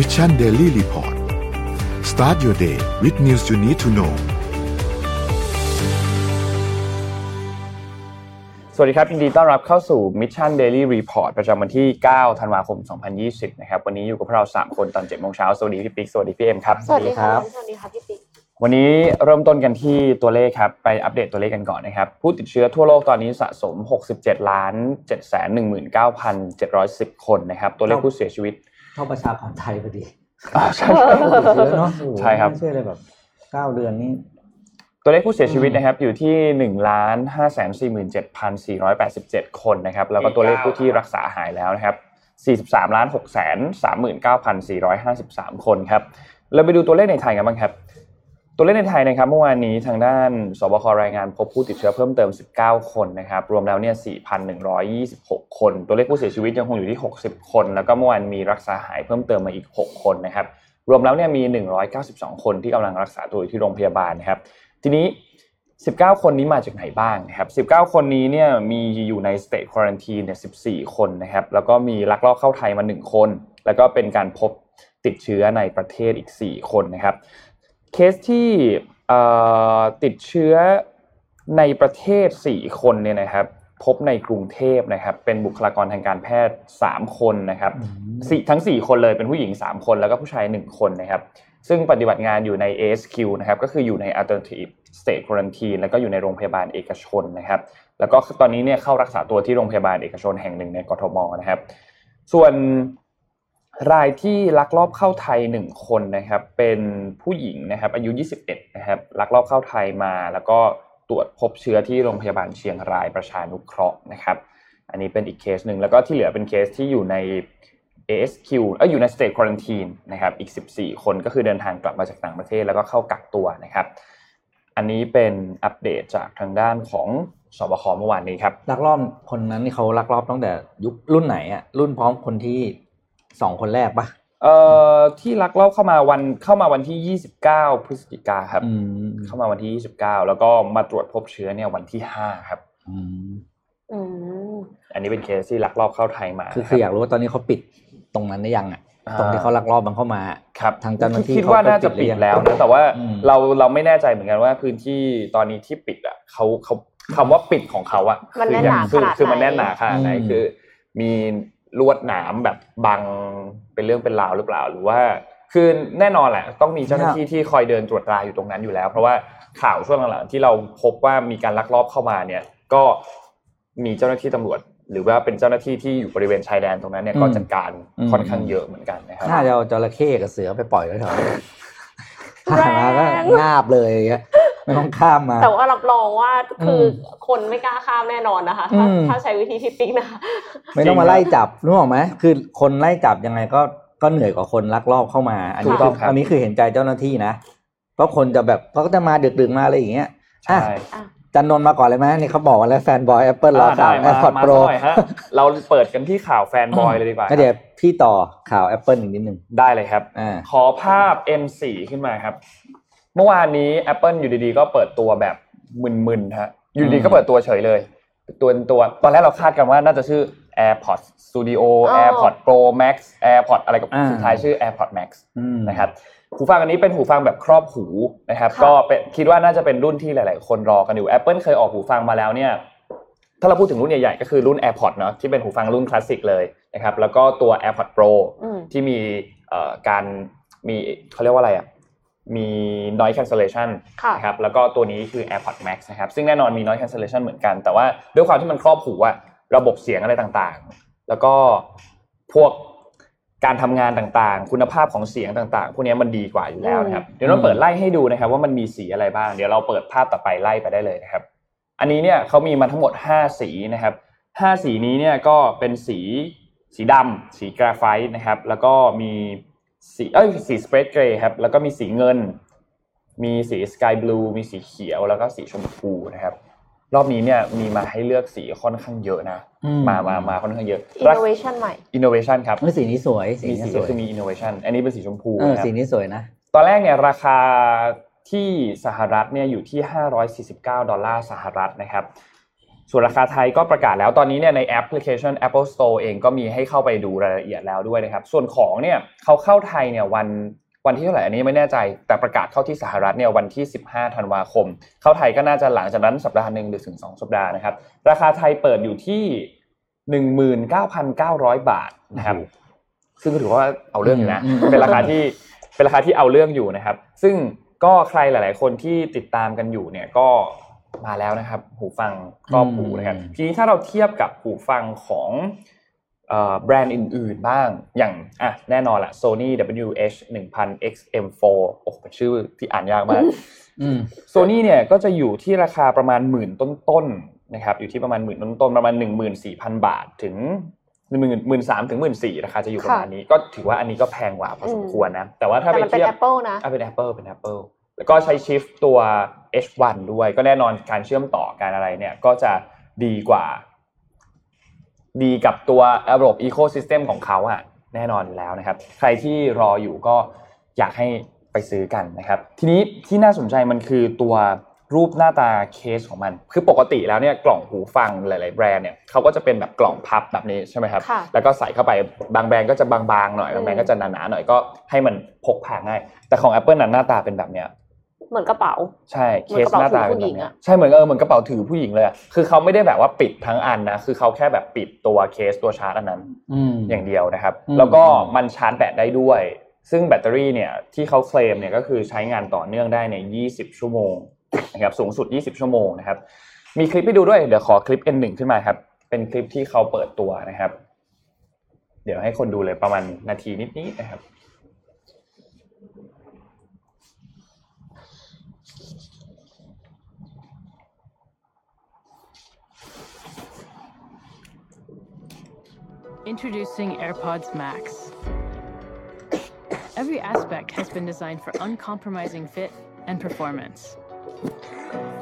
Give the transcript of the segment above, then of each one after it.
Mission Daily Report start your day with news you need to know สวัสดีครับยินดีต้อนรับเข้าสู่ Mission Daily Report ประจำวันที่ 9 ธันวาคม 2020 นะครับ วันนี้อยู่กับพวกเรา 3 คนตอน 7 โมงเช้า สวัสดีพี่ปิ๊ก สวัสดีพี่เอ็มครับ สวัสดีครับ สวัสดีครับพี่ปิ๊ก วันนี้เริ่มต้นกันที่ตัวเลขครับ ไปอัปเดตตัวเลขกันก่อนนะครับ ผู้ติดเชื้อทั่วโลกตอนนี้สะสม 67ล้าน7 1 9 7 1 0 คนนะครับ ตัวเลขผู้เสียชีวิตเท่าประชากรไทยพอดีอ่าใช่เยอะเนาะโอ้โหใช่ครับไม่เชื่อเลยแบบเก้าเดือนนี่ตัวเลขผู้เสียชีวิตนะครับอยู่ที่1ล้าน5 4 7 4 8 7คนนะครับแล้วก็ตัวเลขผู้ที่รักษาหายแล้วนะครับ43ล้าน6 3 9 4 5 3คนครับเราไปดูตัวเลขในไทยกันบ้างครับ ตัวเลขในไทยนะครับเมื่อวานนี้ทางด้านสบครายงานพบผู้ติดเชื้อเพิ่มเติม 19 คนนะครับรวมแล้วเนี่ย 4,126 คน ตัวเลขผู้เสียชีวิตยังคงอยู่ที่ 60 คน แล้วก็เมื่อวานมีรักษาหายเพิ่มเติมมาอีก 6 คนนะครับรวมแล้วเนี่ยมี 192 คนที่กำลังรักษาตัวอยู่ที่โรงพยาบาลนะครับทีนี้ 19 คนนี้มาจากไหนบ้างนะครับ 19 คนนี้เนี่ยมีอยู่ใน state quarantine เนี่ย 14 คนนะครับแล้วก็มีลักลอบเข้าไทยมา 1 คน แล้วก็เป็นการพบติดเชื้อในประเทศอีก 4 คนนะครับ เคสที่เอ่อติดเชื้อในประเทศ 4 คนเนี่ยนะครับ พบในกรุงเทพนะครับ เป็นบุคลากรทางการแพทย์ 3 คนนะครับสี่ทั้ง 4 คนเลยเป็นผู้หญิง 3 คนแล้วก็ผู้ชาย 1 คนนะครับ ซึ่งปฏิบัติงานอยู่ใน ASQ นะครับก็คืออยู่ใน Alternative State Quarantine แล้วก็อยู่ในโรงพยาบาลเอกชนนะครับ แล้วก็ตอนนี้เนี่ยเข้ารักษาตัวที่โรงพยาบาลเอกชนแห่งหนึ่งในกทมนะครับ ส่วน รายที่ลักลอบเข้าไทย 1 คนนะครับ เป็นผู้หญิงนะครับ อายุ 21 นะครับลักลอบเข้าไทยมา แล้วก็ตรวจพบเชื้อที่โรงพยาบาลเชียงรายประชานุเคราะห์นะครับ อันนี้เป็นอีกเคสหนึ่งแล้วก็ที่เหลือเป็นเคสที่อยู่ใน ASQ เอออยู่ใน State Quarantine นะครับ อีก 14 คนก็คือเดินทางกลับมาจากต่างประเทศแล้วก็เข้ากักตัวนะครับ อันนี้เป็นอัปเดตจากทางด้านของสบคเมื่อวานนี้ครับลักลอบคนนั้นนี่เขาลักลอบตั้งแต่ยุครุ่นไหนอะรุ่นพร้อมคนที่ สองคนแรกปะเอ่อที่ลักลอบเข้ามาวันเข้ามาวันที่ 29 พฤศจิกาครับอืมเข้ามาวันที่ 29 แล้วก็มาตรวจพบเชื้อเนี่ยวันที่ 5 ครับอืมอืมอันนี้เป็นเคสที่ลักลอบเข้าไทยมาคือคืออยากรู้ว่าตอนนี้เขาปิดตรงนั้นได้ยังอะอ่าตรงที่เขาลักลอบมันเข้ามาครับทางเจ้าหน้าที่คิดว่าเขาก็น่าจะปิปิดดหรือยังแล้วนะแต่ว่าอืมเราเราไม่แน่ใจเหมือนกันว่าพื้นที่ตอนนี้ที่ปิดอะเขาเขาคำว่าปิดของเขาอะมันคืแน่นยัหนาคือขนาดคือมันไหนแน่นหนาขนาดไหนอืมคือมี ลวดหนามแบบบังเป็นเรื่องเป็นราวหรือเปล่า หรือว่าคือแน่นอนแหละ ต้องมีเจ้าหน้าที่ที่คอยเดินตรวจตราอยู่ตรงนั้นอยู่แล้ว เพราะว่าข่าวช่วงหลังๆที่เราพบว่ามีการลักลอบเข้ามาเนี่ย ก็มีเจ้าหน้าที่ตำรวจ หรือว่าเป็นเจ้าหน้าที่ที่อยู่บริเวณชายแดนตรงนั้นเนี่ยก็จัดการค่อนข้างเยอะเหมือนกันนะครับน่าจะเอาจระเข้กับเสือไปปล่อยไว้แถวนั้นแรงผ่านมาก็งาบเลยอย่างเงี้ย ไม่ต้องข้ามมา แต่ว่ารับรองว่าคืออมคนไม่กล้าข้ามแน่นอนนะคะ ถ้าอืมถ้าใช้วิธีที่ปิ๊กนะคะ ไม่ต้องมาไล่จับรู้ไหมคือคนไล่จับยังไงก็ก็เหนื่อยกว่าคนลักลอบเข้ามา อันนี้ถูกต้องครับอันนี้คือเห็นใจเจ้าหน้าที่นะเพราะคนจะแบบเขาก็จะมาดึกๆมาอะไรอย่างเงี้ยใช่อะจันนนท์มาก่อนเลยไหมนี่เขาบอกว่าแล้วแฟนบอยแอปเปิลรออ่าข่าได้วแอมาร์พอร์ตมาโปรหน่อยฮะเราเปิดกันที่ข่าวแฟนบอยเลยดีกว่าเดี๋ยวพี่ต่อข่าว Apple อีกนิดนึงได้เลยครับอ่าขอภาพ M4 ขึ้นมาครับ เมื่อวานนี้ Apple อยู่ดีๆ ก็เปิดตัวแบบมึนๆฮะอยู่ดีๆก็เปิดตัวเฉยเลย ตัวตัวตอนแรกเราคาดกันว่าน่าจะชื่อ AirPods Studio อ๋อ AirPods Pro Max AirPods อะไรกับอ่าสุดท้ายชื่อ AirPods Max อืมนะครับหูฟังอันนี้เป็นหูฟังแบบครอบหูนะครับค่ะก็เป็นคิดว่าน่าจะเป็นรุ่นที่หลาย ๆ คนรอกันอยู่ Apple เคยออกหูฟังมาแล้วเนี่ยถ้าเราพูดถึงรุ่นใหญ่ๆก็คือรุ่น AirPods เนาะที่เป็นหูฟังรุ่นคลาสสิกเลยนะครับแล้วก็ตัว AirPods Pro อืมที่มีเอ่อการมีเขาเรียกว่าอะไรอะ มี noise cancellation ค่ะนะครับแล้วก็ตัวนี้คือ AirPods Max นะครับซึ่งแน่นอนมี noise cancellation เหมือนกัน แต่ว่าด้วยความที่มันครอบหูอะระบบเสียงอะไรต่างๆ แล้วก็พวกการทำงานต่างๆ คุณภาพของเสียงต่างๆ พวกนี้มันดีกว่าอยู่แล้วนะครับ เดี๋ยวเราเปิดไล่ให้ดูนะครับ ว่ามันมีสีอะไรบ้าง เดี๋ยวเราเปิดภาพต่อไปไล่ไปได้เลยนะครับ อันนี้เนี่ยเขามีมาทั้งหมด 5 สีนะครับ 5 สีนี้เนี่ยก็เป็นสีสีดำสีกราไฟต์นะครับ แล้วก็มี สีเอ้ยสีสเปรดเกรย์ครับ แล้วก็มีสีเงิน มีสีสกายบลูมีสีเขียวแล้วก็สีชมพูนะครับ รอบนี้เนี่ยมีมาให้เลือกสีค่อนข้างเยอะนะอืม มามามาค่อนข้างเยอะ innovation ใหม่ innovation ครับเมื่อสีนี้สวยสีมีนี้สีสก็วยคือมี innovation อันนี้เป็นสีชมพูเออนะครับ สีนี้สวยนะ ตอนแรกเนี่ยราคาที่สหรัฐเนี่ยอยู่ที่ 549 ดอลลาร์สหรัฐนะครับ ส่วนราคาไทยก็ประกาศแล้วตอนนี้เนี่ยในแอปพลิเคชัน Apple Store เองก็มีให้เข้าไปดูรายละเอียดแล้วด้วยนะครับ ส่วนของเนี่ยเขาเข้าไทยเนี่ยวันวันที่เท่าไหร่อันนี้ไม่แน่ใจ แต่ประกาศเข้าที่สหรัฐเนี่ยวันที่ 15 ธันวาคม เข้าไทยก็น่าจะหลังจากนั้นสัปดาห์หนึ่งหรือถึง 2 สัปดาห์นะครับ ราคาไทยเปิดอยู่ที่ 19,900 บาทนะครับ ซึ่งก็ถือว่าเอาเรื่องอยู่นะอืมเป็นราคาที่เป็นราคาที่เอาเรื่องอยู่นะครับ ซึ่งก็ใครหลาย ๆ คนที่ติดตามกันอยู่เนี่ยก็ มาแล้วนะครับ หูฟังครอบหูนะครับอืมทีนี้ถ้าเราเทียบกับหูฟังของเอ่อแบรนด์อื่นๆบ้างอย่างอะแน่นอนละ Sony WH 1000 XM4 โอ้โหเป็นชื่อที่อ่านยากมากอืมโซนี่เนี่ยก็จะอยู่ที่ราคาประมาณหมื่นต้นๆนะครับอยู่ที่ประมาณหมื่นต้นๆประมาณหนึ่งหมื่นสี่พันบาทถึงหนึ่งหมื่นหมื่นสามถึงหมื่นสี่ราคาจะอยู่ประมาณนี้ก็ถือว่าอันนี้ก็แพงกว่าพอสมควรนะแต่ว่าถ้าแต่ไปมันเป็นเทียบ Apple นะอะเป็น Apple เป็น Apple แล้วก็ใช้ชิฟตัว H1 ด้วย ก็แน่นอนการเชื่อมต่อการอะไรเนี่ยก็จะดีกว่า ดีกับตัวระบบ Ecosystem ของเขาอะแน่นอนอยู่แล้วนะครับ ใครที่รออยู่ก็อยากให้ไปซื้อกันนะครับ ทีนี้ที่น่าสนใจมันคือตัวรูปหน้าตาเคสของมัน คือปกติแล้วเนี่ยกล่องหูฟังหลาย ๆ แบรนด์เนี่ยเขาก็จะเป็นแบบกล่องพับแบบนี้ใช่ไหมครับค่ะแล้วก็ใส่เข้าไปบางแบรนด์ก็จะบางๆหน่อยบางแบรนด์ก็จะหนาๆหน่อยก็ให้มันพกพาง่าย แต่ของ Apple นั้นหน้าตาเป็นแบบเนี้ย เหมือนกระเป๋า ใช่เหเคมือนสกระเป๋าหน้าตาถืเป็อนผู้แบหญิบงเนี้ยอะใช่เหมือนเออเหมือนกระเป๋าถือผู้หญิงเลยอะคือเขาไม่ได้แบบว่าปิดทั้งอันนะคือเขาแค่แบบปิดตัวเคสตัวชาร์จอันนั้นอืมอย่างเดียวนะครับอืมแล้วก็มันชาร์จแบตได้ด้วย ซึ่งแบตเตอรี่เนี่ยที่เขาเคลมเนี่ยก็คือใช้งานต่อเนื่องได้ใน 20 ชั่วโมงนะครับสูงสุด 20 ชั่วโมงนะครับมีคลิปให้ดูด้วยเดี๋ยวขอคลิป N1 ขึ้นมาครับเป็นคลิปที่เขาเปิดตัวนะครับ เดี๋ยวให้คนดูเลยประมาณนาทีนิดๆนะครับ Introducing AirPods Max. Every aspect has been designed for uncompromising fit and performance.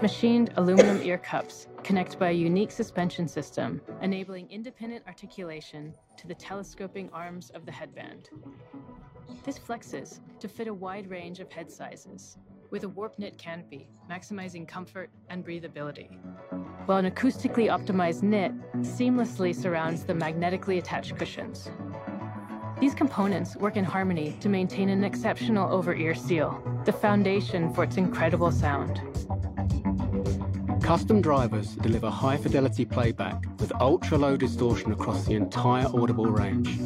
Machined aluminum ear cups connect by a unique suspension system, enabling independent articulation to the telescoping arms of the headband. This flexes to fit a wide range of head sizes, with a warp knit canopy, maximizing comfort and breathability while an acoustically optimized knit seamlessly surrounds the magnetically attached cushions. These components work in harmony to maintain an exceptional over ear seal, the foundation for its incredible sound. Custom drivers deliver high fidelity playback with ultra low distortion across the entire audible range.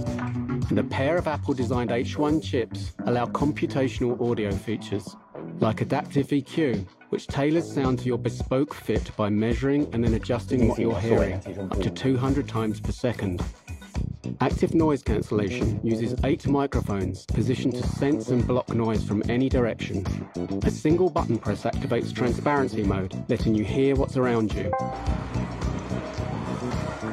And a pair of Apple designed H1 chips allow computational audio features like adaptive EQ, which tailors sound to your bespoke fit by measuring and then adjusting what you're hearing up to 200 times per second. Active noise cancellation uses eight microphones positioned to sense and block noise from any direction. A single button press activates transparency mode, letting you hear what's around you.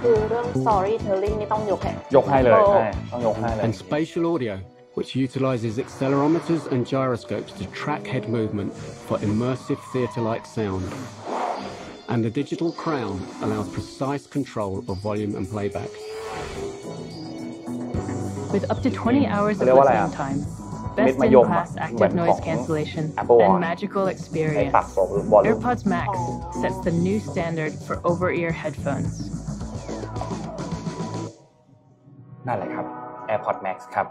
คือเรื่อง storytelling นี่ต้องยกให้ ยกให้เลย โอ้ ใช่ต้องยกให้เลย And spatial audio, which utilizes accelerometers and gyroscopes to track head movement for immersive theatre like sound. And the digital crown allows precise control of volume and playback. With up to 20 hours of เรียกว่าอะไร listening อะ time, เม็ด best มะ in ยมอะ class เหมือน active ของ noise cancellation, Apple and Watch magical ใน experience. ปรับตัวบอลลูน AirPods Max sets the new standard for over ear headphones. นั่นแหละครับ AirPods Max ครับ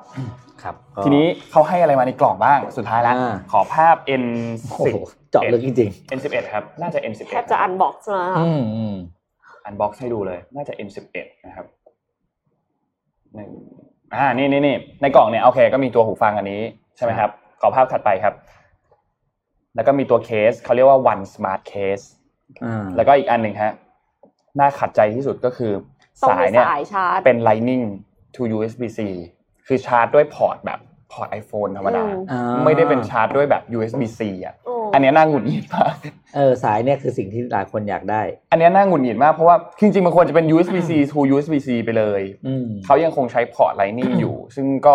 ครับก็ทีนี้เขาให้อะไรมาในกล่องบ้างสุดท้ายแล้วอ่าขอภาพ N โอ้โหเจาะลึกจริง N11 ครับ น่าจะ N11 แทบจะอันบ็อกซ์มาๆอืมอืมunbox ให้ดูเลย น่าจะ N11 นะครับหนึ่งอ่านี่นี่นี่ในกล่องเนี่ยโอเค ก็มีตัวหูฟังอันนี้ใช่ไหมครับ ขอภาพถัดไปครับ แล้วก็มีตัวเคสเขาเรียกว่า One Smart Case อ่าแล้วก็อีกอันหนึ่งฮะน่าขัดใจที่สุดก็คือต้องสายมีเนี่ยสายชาร์จเป็น Lightning to USB-C คือชาร์จด้วย port แบบ port iPhone ธรรมดาอืมอ่าไม่ได้เป็นชาร์จด้วยแบบ USB-C อะอืมอันเนี้ยน่าหงุดหงิดมากเออสายเนี่ยคือสิ่งที่หลายคนอยากได้ อันเนี้ยน่าหงุดหงิดมากเพราะว่าจริงๆมันควรจะเป็น USB-C to USB-C ไปเลยอืมเขายังคงใช้ port Lightning อยู่ ซึ่งก็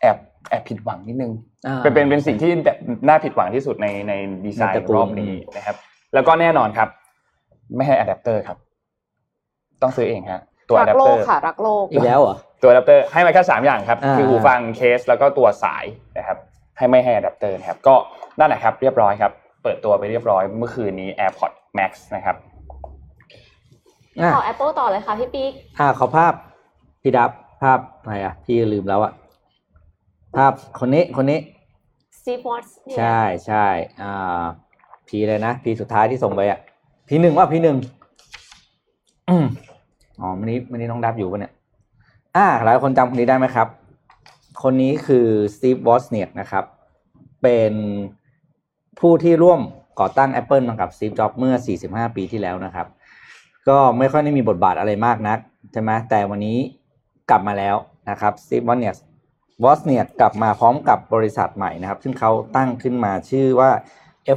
แอบแอบผิดหวังนิดนึงอ่าเป็นเป็นเป็นสิ่งที่แบบน่าผิดหวังที่สุดในในดีไซน์ในตระกูลรอบนี้นะครับ แล้วก็แน่นอนครับ ไม่ให้อะแดปเตอร์ครับ ต้องซื้อเองฮะ ตัวรัอะแดปโลเตอกร์ ค่ะ รักโลก อีกแล้วเหรอ ตัวอะแดปเตอร์ให้มาแค่สามอย่างครับ อ่า คือหูฟังเคสแล้วก็ตัวสายนะครับให้ไม่ให้อะแดปเตอร์นะครับก็นั่นแหละครับเรียบร้อยครับเปิดตัวไปเรียบร้อยเมื่อคืนนี้ AirPods Max นะครับ อะต่อ Apple ต่อเลยค่ะพี่ปิ๊กอ่าขอภาพพี่ดับภาพอะไรอะพี่ลืมแล้วอะภาพคนนี้คนนี้ Steve Watts เนี่ยใช่ใช่อ่าพีเลยนะพีสุดท้ายที่ส่งไปอะพีหนึ่งว่าพีหนึ่งอืม อ๋อวันนี้วันนี้น้องดับอยู่ปะเนี่ยอ่าหลายคนจำคนนี้ได้ไหมครับ คนนี้คือ Steve Wozniak นะครับ เป็นผู้ที่ร่วมก่อตั้ง Apple มากับ Steve Jobs เมื่อ 45 ปีที่แล้วนะครับ ก็ไม่ค่อยได้มีบทบาทอะไรมากนักใช่ไหมแต่วันนี้กลับมาแล้วนะครับ Steve Wozniak Wozniak กลับมาพร้อมกับบริษัทใหม่นะครับ ซึ่งเขาตั้งขึ้นมาชื่อว่า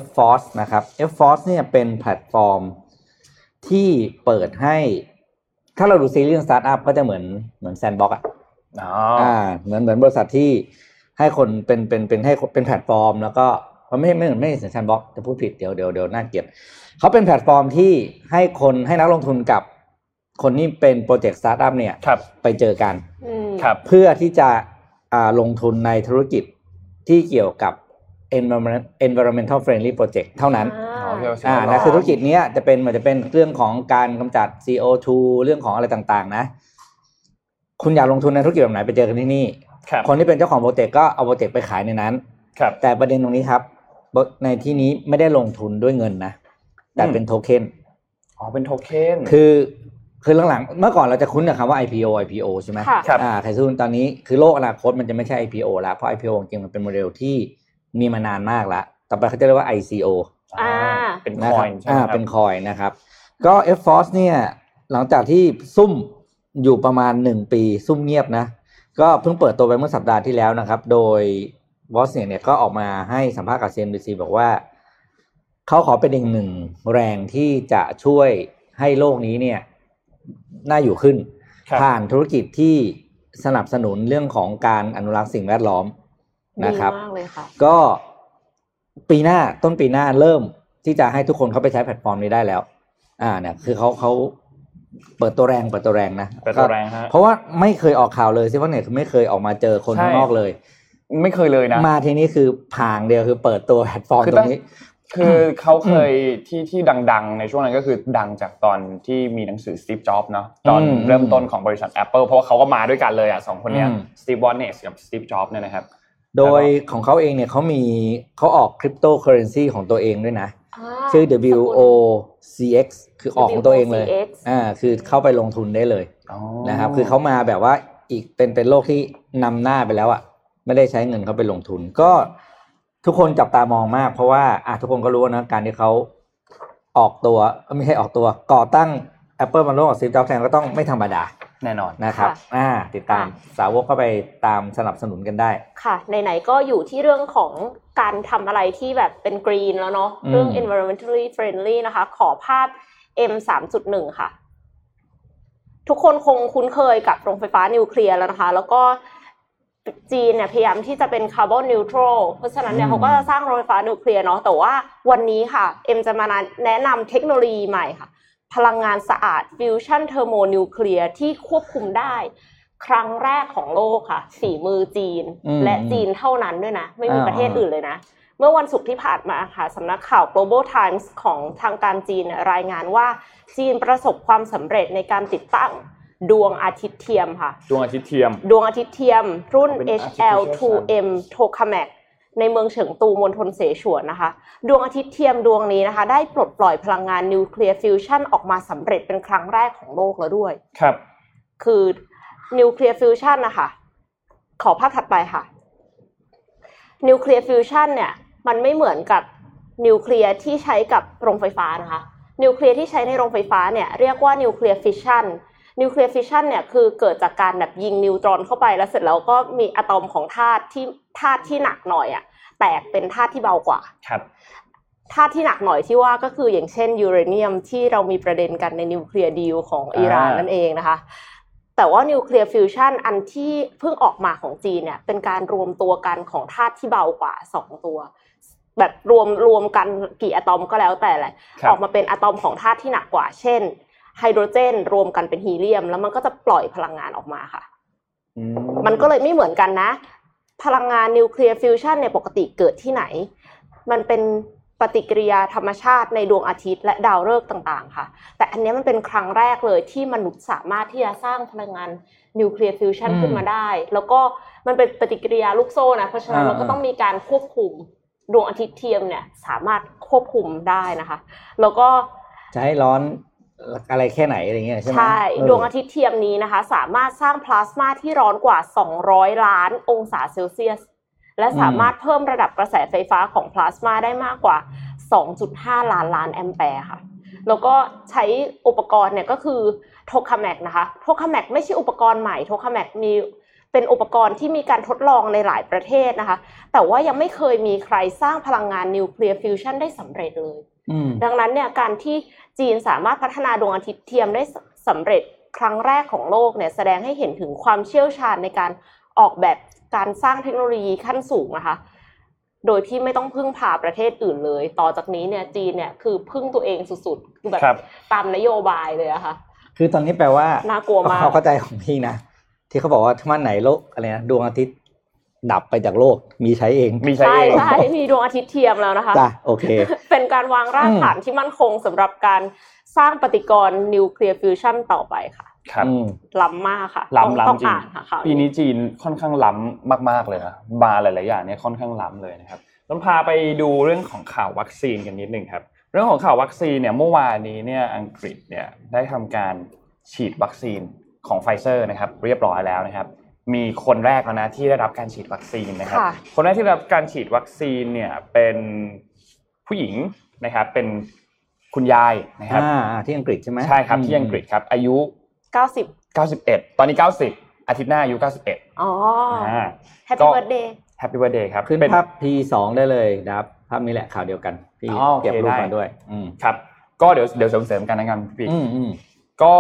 Efforce นะครับ Efforce เนี่ยเป็นแพลตฟอร์มที่เปิดให้ ถ้าเราดูซีรีส์สตาร์ทอัพก็จะเหมือนเหมือน Sandbox อะอ๋ออ่า เหมือนเหมือนบริษัทที่ให้คนเป็นเป็นเป็นให้เป็นแพลตฟอร์ม แล้วก็มันไม่ไม่เหมือนไม่ใช่ Sandbox จะพูดผิดเดี๋ยวเดี๋ยวเดี๋ยวน่าเกลียดเขาเป็นแพลตฟอร์มที่ให้คนให้นักลงทุนกับคนที่เป็นโปรเจกต์สตาร์ทอัพเนี่ยครับไปเจอกันอืมครับเพื่อที่จะอ่าลงทุนในธุรกิจที่เกี่ยวกับ environment environmental friendly project เท่านั้น อ๋อเรียกว่าอ่า Silver นะคือธุรกิจเนี้ยจะเป็นมันจะเป็นเรื่องของการกำจัด CO2 เรื่องของอะไรต่างๆ นะ คุณอยากลงทุนในธุรกิจแบบไหนไปเจอกันที่นี่ครับคนที่เป็นเจ้าของโปรเจกต์ก็เอาโปรเจกต์ไปขายในนั้น ครับ แต่ประเด็นตรงนี้ครับ ในที่นี้ไม่ได้ลงทุนด้วยเงินนะ แต่เป็นโทเค็นอ๋อเป็นโทเค็นคือคือหลังๆเมื่อก่อนเราจะคุ้นกับคำว่า IPO IPO ใช่ไหมค่ะครับอ่าแต่ซึ่งตอนนี้คือโลกอนาคตมันจะไม่ใช่ IPO แล้วเพราะ IPO จริงๆมันเป็นโมเดลที่มีมานานมากแล้วต่อไปเขาจะเรียกว่า ICO อ่าเป็นคนะอรับยใช่ไหมอ่าครับเป็นคอยนะครับ ก็ F Force เนี่ยหลังจากที่ซุ่มอยู่ประมาณหนึ่งปี ซุ่มเงียบนะ ก็เพิ่งเปิดตัวไปเมื่อสัปดาห์ที่แล้วนะครับ โดยวอสเนี่ยก็ออกมาให้สัมภาษณ์กับ CNBC บอกว่า เขาขอเป็นอีกหนึ่งแรงที่จะช่วยให้โลกนี้เนี่ยน่าอยู่ขึ้นครับผ่านธุรกิจที่สนับสนุนเรื่องของการอนุรักษ์สิ่งแวดล้อมดีนะครับมากเลยค่ะก็ ปีหน้าต้นปีหน้าเริ่มที่จะให้ทุกคนเข้าไปใช้แพลตฟอร์มนี้ได้แล้ว อ่าเนี่ยคือเขาเขาเปิดตัวแรงเปิดตัวแรงนะเปิดตัวแรงฮะเพราะว่าไม่เคยออกข่าวเลยซิว่าเนี่ยคือไม่เคยออกมาเจอคนใช่ข้างนอกเลย ไม่เคยเลยนะ มาทีนี้คือพางเดียวคือเปิดตัวแพลตฟอร์มคือตรตั้งงนี้ คือเขาเคยที่ที่ดัง ๆ ในช่วงนั้นก็คือดังจากตอนที่มีหนังสือ Steve Jobs เนาะตอนอืมเริ่มต้นของบริษัท Apple เพราะว่าเขาก็มาด้วยกันเลยอะสองคนเนี้ยอืม Steve Wozniak กับ Steve Jobs เนี่ยนะครับ โดยของเขาเองเนี่ยเขามีเขาออกคริปโตเคอเรนซีของตัวเองด้วยนะอ่าชื่อ WOCX คือออกของตัวเองเลย WOCX อ่าคือเข้าไปลงทุนได้เลยอ๋อนะครับ คือเขามาแบบว่าอีกเป็นเป็นโลกที่นำหน้าไปแล้วอะ่ะ ไม่ได้ใช้เงินเขาไปลงทุน ก็ทุกคนจับตามองมาก เพราะว่าอะทุกคนก็รู้นะการที่เขาออกตัวเอ้ยไม่ใช่ออกตัวก่อตั้ง Apple มาร่วมกับซีจ็อบแทนก็ต้องไม่ธรรมดา แน่นอนนะครับค่ะอ่าติดตามค่ะสาวกเข้าไปตามสนับสนุนกันได้ ค่ะไหนๆก็อยู่ที่เรื่องของการทำอะไรที่แบบเป็นกรีนแล้วเนาะอืมเรื่อง environmentally friendly นะคะ ขอภาพ M 3.1 ค่ะ ทุกคนคงคุ้นเคยกับโรงไฟฟ้านิวเคลียร์แล้วนะคะ แล้วก็จีนเนี่ยพยายามที่จะเป็นคาร์บอนนิวทรัลเพราะฉะนั้นเนี่ยเขาก็จะสร้างโรงไฟฟ้านิวเคลียร์เนาะแต่ว่าวันนี้ค่ะ เอ็มจะมาแนะนำเทคโนโลยีใหม่ค่ะ พลังงานสะอาดฟิวชั่นเทอร์โมนิวเคลียร์ที่ควบคุมได้ ครั้งแรกของโลกค่ะฝีมือจีนอืมและจีนเท่านั้นด้วยนะ ไม่มีอ่าประเทศอื่นเลยนะ เมื่อวันศุกร์ที่ผ่านมาค่ะสำนักข่าว Global Times ของทางการจีนเนี่ยรายงานว่าจีนประสบความสำเร็จในการติดตั้งดวงอาทิตย์เทียมค่ะ ดวงอาทิตย์เทียม ดวงอาทิตย์เทียม รุ่นเป็น HL2M Tokamak ในเมืองเฉิงตูมณฑลเสฉวนนะคะ ดวงอาทิตย์เทียมดวงนี้นะคะ ได้ปลดปล่อยพลังงานนิวเคลียร์ฟิวชันออกมาสำเร็จเป็นครั้งแรกของโลกแล้วด้วย ครับ คือนิวเคลียร์ฟิวชันนะคะ ขอภาพถัดไปค่ะ นิวเคลียร์ฟิวชันเนี่ย มันไม่เหมือนกับนิวเคลียร์ที่ใช้กับโรงไฟฟ้านะคะ นิวเคลียร์ที่ใช้ในโรงไฟฟ้าเนี่ยเรียกว่านิวเคลียร์ฟิชชัน นิวเคลียร์ฟิชชันเนี่ยคือเกิดจากการแบบยิงนิวตรอนเข้าไปแล้วเสร็จแล้วก็มีอะตอมของธาตุที่ธาตุที่หนักหน่อยอะแตกเป็นธาตุที่เบากว่าครับธาตุที่หนักหน่อยที่ว่าก็คืออย่างเช่นยูเรเนียมที่เรามีประเด็นกันใน nuclear deal ของอิหร่านอ่านั่นั่นเองนะคะ แต่ว่านิวเคลียร์ฟิวชันอันที่เพิ่งออกมาของจีนเนี่ยเป็นการรวมตัวกันของธาตุที่เบากว่าสองตัว แบบรวมรวมกันกี่อะตอมก็แล้วแต่แหละครับออกมาเป็นอะตอมของธาตุที่หนักกว่า เช่น ไฮโดรเจน รวมกันเป็นฮีเลียม แล้วมันก็จะปล่อยพลังงานออกมาค่ะอืมันก็เลยไม่เหมือนกันนะ พลังงานนิวเคลียร์ฟิวชันเนี่ยปกติเกิดที่ไหน มันเป็นปฏิกิริยาธรรมชาติในดวงอาทิตย์และดาวฤกษ์ต่างๆ ค่ะ แต่อันเนี้ยมันเป็นครั้งแรกเลยที่มนุษย์สามารถที่จะสร้างพลังงานนิวเคลียร์ฟิวชันอืมขึ้นมาได้ แล้วก็มันเป็นปฏิกิริยาลูกโซ่นะ เพราะฉะนั้นอ่าเราก็ต้องมีการควบคุมดวงอาทิตย์เทียมเนี่ยสามารถควบคุมได้นะคะ แล้วก็จะให้ร้อน อะไรแค่ไหนอะไรเงี้ยใช่ไหมใช่เออดวงอาทิตย์เทียมนี้นะคะ สามารถสร้างพลาสมาที่ร้อนกว่า 200 ล้านองศาเซลเซียส และสามารถเพิ่มระดับกระแสไฟฟ้าของพลาสมาได้มากกว่า 2.5 ล้านล้านแอมแปร์ค่ะ แล้วก็ใช้อุปกรณ์เนี่ยก็คือโทคาแมกนะคะโทคาแมกไม่ใช่อุปกรณ์ใหม่โทคาแมกมีเป็นอุปกรณ์ที่มีการทดลองในหลายประเทศนะคะ แต่ว่ายังไม่เคยมีใครสร้างพลังงานนิวเคลียร์ฟิวชันได้สำเร็จเลยอืม ดังนั้นเนี่ยการที่จีนสามารถพัฒนาดวงอาทิตย์เทียมได้สสำเร็จครั้งแรกของโลกเนี่ยแสดงให้เห็นถึงความเชี่ยวชาญในการออกแบบการสร้างเทคโนโลยีขั้นสูงนะคะ โดยที่ไม่ต้องพึ่งพาประเทศอื่นเลย ต่อจากนี้เนี่ยจีนเนี่ยคือพึ่งตัวเองสุดๆคือแบบครับตามนโยบายเลยอะค่ะ คือตอนนี้แปลว่าน่ากลัวมากเขาเข้าใจของพี่นะ ที่เขาบอกว่าถ้ามันไหนโลกอะไรนะดวงอาทิตย์ ดับไปจากโลกมีใช้เอง มีใช้ใช่เองใช่มีดวงอาทิตย์เทียมแล้วนะคะจ้ะโอเค เป็นการวางรากฐานที่มั่นคงสำหรับการสร้างปฏิกรณ์นิวเคลียร์ฟิวชันต่อไปค่ะครับอืมล้ำมากค่ะล้ำต้องต้องล้ำจริงอ่านค่ะข่าวปีนี้จีนค่อนข้างล้ำมาก ๆเลยนะบาร์หลาย ๆ อย่างเนี่ยค่อนข้างล้ำเลยนะครับต้องพาไปดูเรื่องของข่าววัคซีนกันนิดนึงครับ เรื่องของข่าววัคซีนเนี่ยเมื่อวานนี้เนี่ยอังกฤษเนี่ยได้ทำการฉีดวัคซีนของไฟเซอร์นะครับ เรียบร้อยแล้วนะครับ มีคนแรกแล้วนะที่ได้รับการฉีดวัคซีนนะครับค่ะคนแรกที่ได้รับการฉีดวัคซีนเนี่ยเป็นผู้หญิงนะครับเป็นคุณยายนะครับอ่าอ่าที่อังกฤษใช่ไหมใช่ครับที่อังกฤษครับอายุเก้าสิบ91 ตอนนี้ 90 อาทิตย์หน้าอายุ91อ๋ออ่า Happy Birthday Happy Birthday ครับขึ้นเป็นภาพ P2 ได้เลยนะครับภาพนี้แหละข่าวเดียวกันพี่อ๋อโอเคเก็บรูปได้มาด้วยอืมครับก็เดี๋ยวเดี๋ยวเสริมๆกันนะครับพี่อืมอืม ก็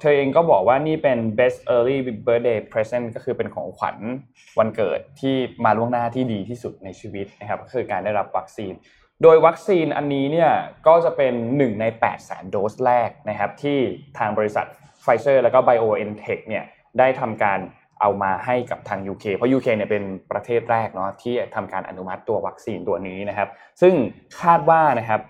เธอเองก็บอกว่านี่เป็น best early birthday present ก็คือเป็นของขวัญวันเกิดที่มาล่วงหน้าที่ดีที่สุดในชีวิตนะครับก็คือการได้รับวัคซีน โดยวัคซีนอันนี้เนี่ยก็จะเป็น 1 ใน 8 แสนโดสแรกนะครับที่ทางบริษัท Pfizer แล้วก็ BioNTech เนี่ยได้ทำการเอามาให้กับทาง UK เพราะ UK เนี่ยเป็นประเทศแรกเนาะที่ทำการอนุมัติตัววัคซีนตัวนี้นะครับ ซึ่งคาดว่านะครับ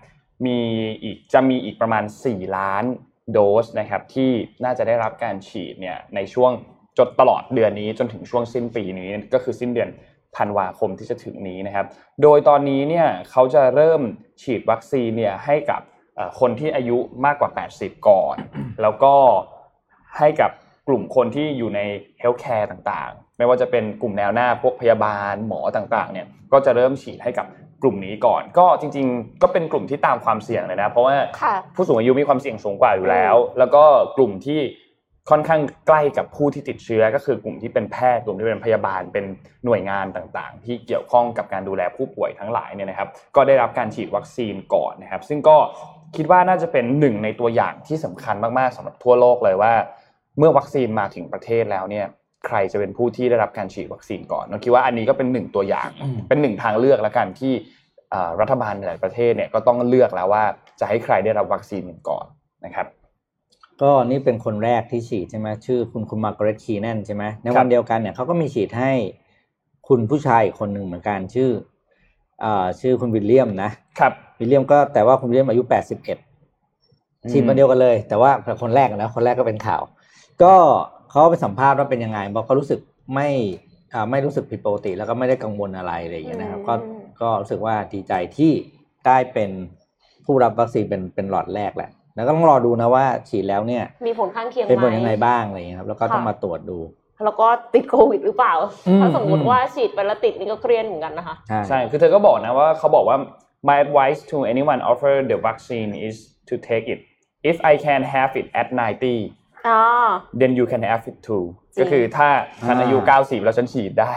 มีอีกจะมีอีกประมาณ 4 ล้าน โดสนะครับที่น่าจะได้รับการฉีดเนี่ยในช่วงจนตลอดเดือนนี้จนถึงช่วงสิ้นปีนี้ก็คือสิ้นเดือนธันวาคมที่จะถึงนี้นะครับ โดยตอนนี้เนี่ยเขาจะเริ่มฉีดวัคซีนเนี่ยให้กับคนที่อายุมากกว่า 80 ก่อน แล้วก็ให้กับกลุ่มคนที่อยู่ใน healthcare ต่างๆ ไม่ว่าจะเป็นกลุ่มแนวหน้าพวกพยาบาลหมอต่างๆเนี่ยก็จะเริ่มฉีดให้กับ กลุ่มนี้ก่อน ก็จริง ๆ ก็เป็นกลุ่มที่ตามความเสี่ยงเลยนะ เพราะว่าค่ะผู้สูงอายุมีความเสี่ยงสูงกว่าอยู่แล้ว แล้วก็กลุ่มที่ค่อนข้างใกล้กับผู้ที่ติดเชื้อ ก็คือกลุ่มที่เป็นแพทย์กลุ่มที่เป็นพยาบาลเป็นหน่วยงานต่างๆ ที่เกี่ยวข้องกับการดูแลผู้ป่วยทั้งหลายเนี่ยนะครับ ก็ได้รับการฉีดวัคซีนก่อนนะครับ ซึ่งก็คิดว่าน่าจะเป็นหนึ่งในตัวอย่างที่สำคัญมากๆสำหรับทั่วโลกเลยว่า เมื่อวัคซีนมาถึงประเทศแล้วเนี่ย ใครจะเป็นผู้ที่ได้รับการฉีดวัคซีนก่อนเราคิดว่าอันนี้ก็เป็นหนึ่งตัวอย่างอืมเป็นหนึ่งทางเลือกแล้วกันที่เอ่อรัฐบาลหลายประเทศเนี่ยก็ต้องเลือกแล้วว่าจะให้ใครได้รับวัคซีนก่อนนะครับ ก็นี่เป็นคนแรกที่ฉีดใช่ไหมชื่อคุณคุณมาร์กาเร็ตคีแนนใช่ไหมครัวับนเดียวกันเนี่ยเขาก็มีฉีดให้คุณผู้ชายอีกคนหนึ่งเหมือนกันชื่ออ่าชื่อคุณวิลเลียมนะครับวิลเลียมก็แต่ว่าคุณวิลเลียมอายุแปดสิบเอ็ดอืมฉีดวันเดียวกันเลย แต่ว่าคนแรกนะคนแรกก็เป็นข่าว ก็ เขาไปสัมภาษณ์ว่าเป็นยังไงบอกเขารู้สึกไม่อ่าไม่รู้สึกผิดปกติ แล้วก็ไม่ได้กังวลอะไรอะไรอย่างเงี้ยนะครับ ก็อืมก็รู้สึกว่าดีใจที่ได้เป็นผู้รับวัคซีนเป็นเป็นหลอดแรกแหละ แล้วก็ต้องรอดูนะว่าฉีดแล้วเนี่ย มีผลข้างเคียงไหมเป็นผลยังไงบ้างอะไรอย่างเงี้ยครับ แล้วก็ต้องค่ะมาตรวจดูแล้วก็ติดโควิดหรือเปล่าอืมถ้าสมมติอืมว่าฉีดไปแล้วติดนี่ก็เครียดเหมือนกันนะคะใช่ใช่ คือเธอก็บอกนะว่าเขาบอกว่า my advice to anyone offer the vaccine is to take it if I can have it at 90อ่า then you can have it too จริงก็คือถ้าฉันอายุ 90 แล้วฉันฉีดได้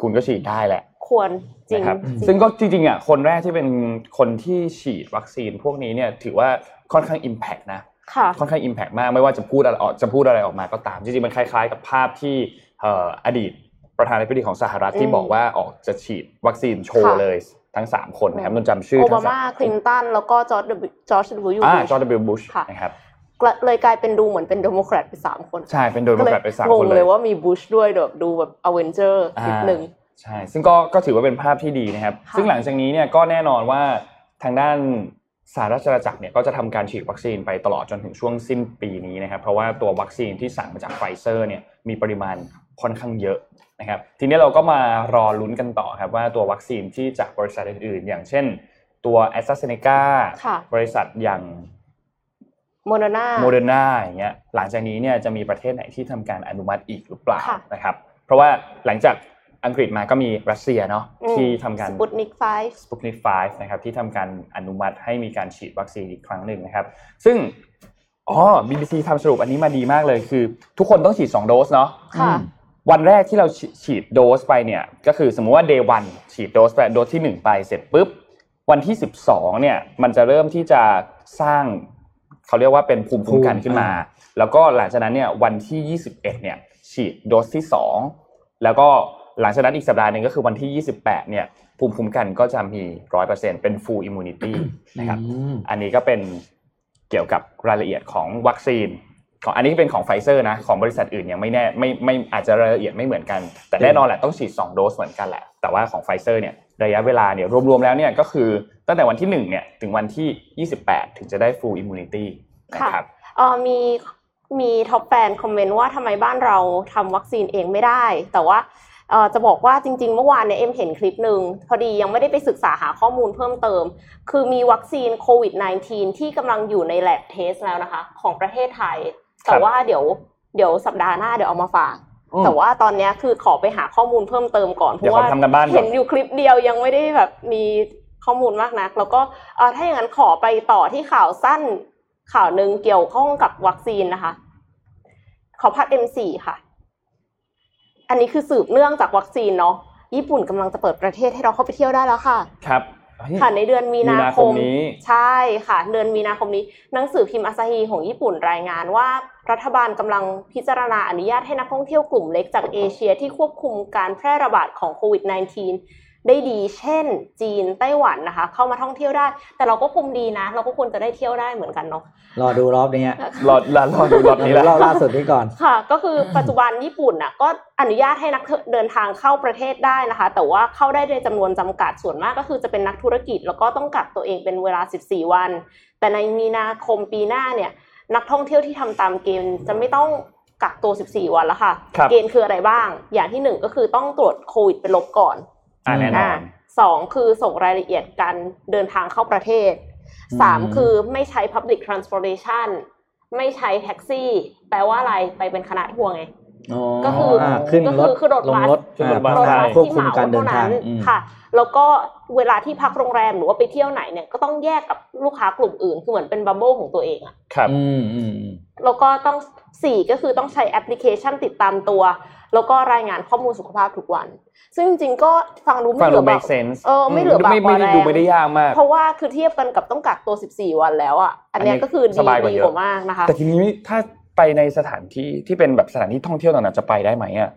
คุณก็ฉีดได้แหละ ควรจริงนะครับจริงซึ่งก็จริงๆอะคนแรกที่เป็นคนที่ฉีดวัคซีนพวกนี้เนี่ยถือว่าค่อนข้าง impact นะค่ะค่อนข้าง impact มากไม่ว่าจะพูดอะไรออกจะพูดอะไรออกมาก็ตามจริงๆมันคล้ายๆ กับภาพที่เอ่ออดีตประธานาธิบดีของสหรัฐที่อืมบอกว่าออกจะฉีดวัคซีนโชว์ค่ะเลยทั้ง 3 คนนะครับนนท์จำชื่อโอทั้บางสามาคลินตันแล้วก็จอร์จจอร์จดับยูอ่าจอร์จ W. บุชค่ะนะครับ เลยกลายเป็นดูเหมือนเป็นเดโมแครตไปสามคน ใช่ เป็นโดยก็มาเลยแบบไปสามงคงนเลเลยยว่ามีบุชด้วยแบบดูแบบอเวนเจอร์นิดนึงใช่ ซึ่งก็ก็ถือว่าเป็นภาพที่ดีนะครับค่ะซึ่งหลังจากนี้เนี่ยก็แน่นอนว่าทางด้านสหราชอาณาจักรเนี่ยก็จะทำการฉีดวัคซีนไปตลอดจนถึงช่วงสิ้นปีนี้นะครับ เพราะว่าตัววัคซีนที่สั่งมาจากไฟเซอร์เนี่ยมีปริมาณค่อนข้างเยอะนะครับ ทีนี้เราก็มารอลุ้นกันต่อครับว่าตัววัคซีนที่จากบริษัทอื่นๆ อย่างเช่น ตัว AstraZeneca ค่ะบริษัทอย่าง โมเดอร์นาโมเดอร์นาอย่างเงี้ยหลังจากนี้เนี่ยจะมีประเทศไหนที่ทำการอนุมัติอีกหรือเปล่าค่ะนะครับเพราะว่าหลังจากอังกฤษมาก็มีรัสเซียเนาะที่ทำการสปุตนิก five สปุตนิก5นะครับที่ทำการอนุมัติให้มีการฉีดวัคซีนอีกครั้งหนึ่งนะครับ ซึ่งอ๋อ BBC ทำสรุปอันนี้มาดีมากเลยคือ ทุกคนต้องฉีด 2 โดสเนาะค่ะวันแรกที่เราฉีฉีดโดสไปเนี่ย ก็คือสมมุติว่า day 1ฉีดโดสไปโดสที่ 1 ไปเสร็จปุ๊บ วันที่ 12เนี่ยมันจะเริ่มที่จะสร้าง เขาเรียกว่าเป็นภูมิคุ้มกันขึ้นมา แล้วก็หลังจากนั้นเนี่ยวันที่ 21 เนี่ยฉีดโดสที่ 2 แล้วก็หลังจากนั้นอีกสัปดาห์หนึ่งก็คือวันที่ 28 เนี่ยภูมิคุ้มกันก็จะมี 100%เป็น full immunity นะครับอืมอันนี้ก็เป็นเกี่ยวกับรายละเอียดของวัคซีน ของอันนี้เป็นของไฟเซอร์นะของบริษัทอื่นยังไม่แน่ไม่ไม่อาจจะรายละเอียดไม่เหมือนกัน แต่แน่นอนแหละต้องฉีด 2 โดสเหมือนกันแหละ แต่ว่าของไฟเซอร์เนี่ยระยะเวลาเนี่ยรวมๆแล้วเนี่ยก็คือตั้งแต่วันที่1เนี่ยถึงวันที่ 28 ถึงจะได้ full immunity นะครับเออมีมี top fan คอมเมนต์ว่าทำไมบ้านเราทำวัคซีนเองไม่ได้ แต่ว่าเอ่อจะบอกว่าจริง ๆ เมื่อวานเนี่ยเอ็มเห็นคลิปหนึ่งพอดียังไม่ได้ไปศึกษาหาข้อมูลเพิ่มเติม คือมีวัคซีนโควิด -19 ที่กำลังอยู่ใน lab test แล้วนะคะ ของประเทศไทย แต่ว่าเดี๋ยวเดี๋ยวสัปดาห์หน้าเดี๋ยวเอามาฝากอืมแต่ว่าตอนเนี้ยคือขอไปหาข้อมูลเพิ่มเติมก่อนเพเดี๋ยวราะว่าขอทำกันบ้านก่อนเห็นอยู่คลิปเดียวยังไม่ได้แบบมีข้อมูลมากนัก แล้วก็เอ่อถ้าอย่างนั้นขอไปต่อที่ข่าวสั้นข่าวหนึ่งเกี่ยวข้องกับวัคซีนนะคะ ขอพัด M4 ค่ะ อันนี้คือสืบเนื่องจากวัคซีนเนาะญี่ปุ่นกำลังจะเปิดประเทศให้เราเข้าไปเที่ยวได้แล้วค่ะ ครับเฮ้ย ค่ะในเดือนมีนามีนาคคมมนี้ใช่ค่ะ เดือนมีนาคมนี้ หนังสือพิมพ์อาซาฮีของญี่ปุ่นรายงานว่ารัฐบาลกำลังพิจารณาอนุญาตให้นักท่องเที่ยวกลุ่มเล็กจากเอเชียที่ควบคุมการแพร่ระบาดของโควิด -19 ได้ดี เช่น จีนไต้หวันนะคะ เข้ามาท่องเที่ยวได้ แต่เราก็คุมดีนะ เราก็ควรจะได้เที่ยวได้เหมือนกันเนาะรอดูรอบนี้ฮะรอรอรอดูรอบนี้แหละรอบล่าสุดนี้ก่อนค่ะ ก็คือปัจจุบันญี่ปุ่นน่ะก็อนุญาตให้นักเดินทางเข้าประเทศได้นะคะ แต่ว่าเข้าได้ในจำนวนจำกัดส่วนมากก็คือจะเป็นนักธุรกิจ แล้วก็ต้องกักตัวเองเป็นเวลา 14 วัน แต่ในมีนาคมปีหน้าเนี่ยนักท่องเที่ยวที่ทำตามเกณฑ์จะไม่ต้องกักตัว 14 วันแล้วค่ะครับเกณฑ์คืออะไรบ้าง อย่างที่หนึ่งก็คือต้องตรวจโควิดเป็นลบก่อนอ่า แน่นอนสองคือส่งรายละเอียดการเดินทางเข้าประเทศอืมสามคือไม่ใช้ public transportation ไม่ใช้แท็กซี่ แปลว่าอะไรไปเป็นคณะทัวร์ไง ก็คืออ่าขึ้นก็รคืถอคือรถลงบัสรถขึ้นรถบัสอ่าโดยใช่บัสควบที่คุเหมมาการเดินเท่าทานั้งนอืม ค่ะ แล้วก็เวลาที่พักโรงแรมหรือว่าไปเที่ยวไหนเนี่ยก็ต้องแยกกับลูกค้ากลุ่มอื่น คือเหมือนเป็นบับเบิลของตัวเองอะ ครับ อืมอืมอืม แล้วก็ต้องสี่ก็คือต้องใช้แอปพลิเคชันติดตามตัว แล้วก็รายงานข้อมูลสุขภาพทุกวัน ซึ่งจริงๆก็ฟังดูฟัไม่งเหลืดู อแบบ make sense เออไม่เหลือบาปไม่ไม่ได้กว่าแรงดูไม่ได้ยากมาก เพราะว่าคือเทียบกันกับต้องกักตัว 14 วันแล้วอะอันเนี้ยอันนี้ก็คือสดีบายกว่าดีเยอะ กว่ามากนะคะ แต่ทีนี้ถ้า ไปในสถานที่ที่เป็นแบบสถานที่ท่องเที่ยวต่างๆจะไปได้ไหมอะ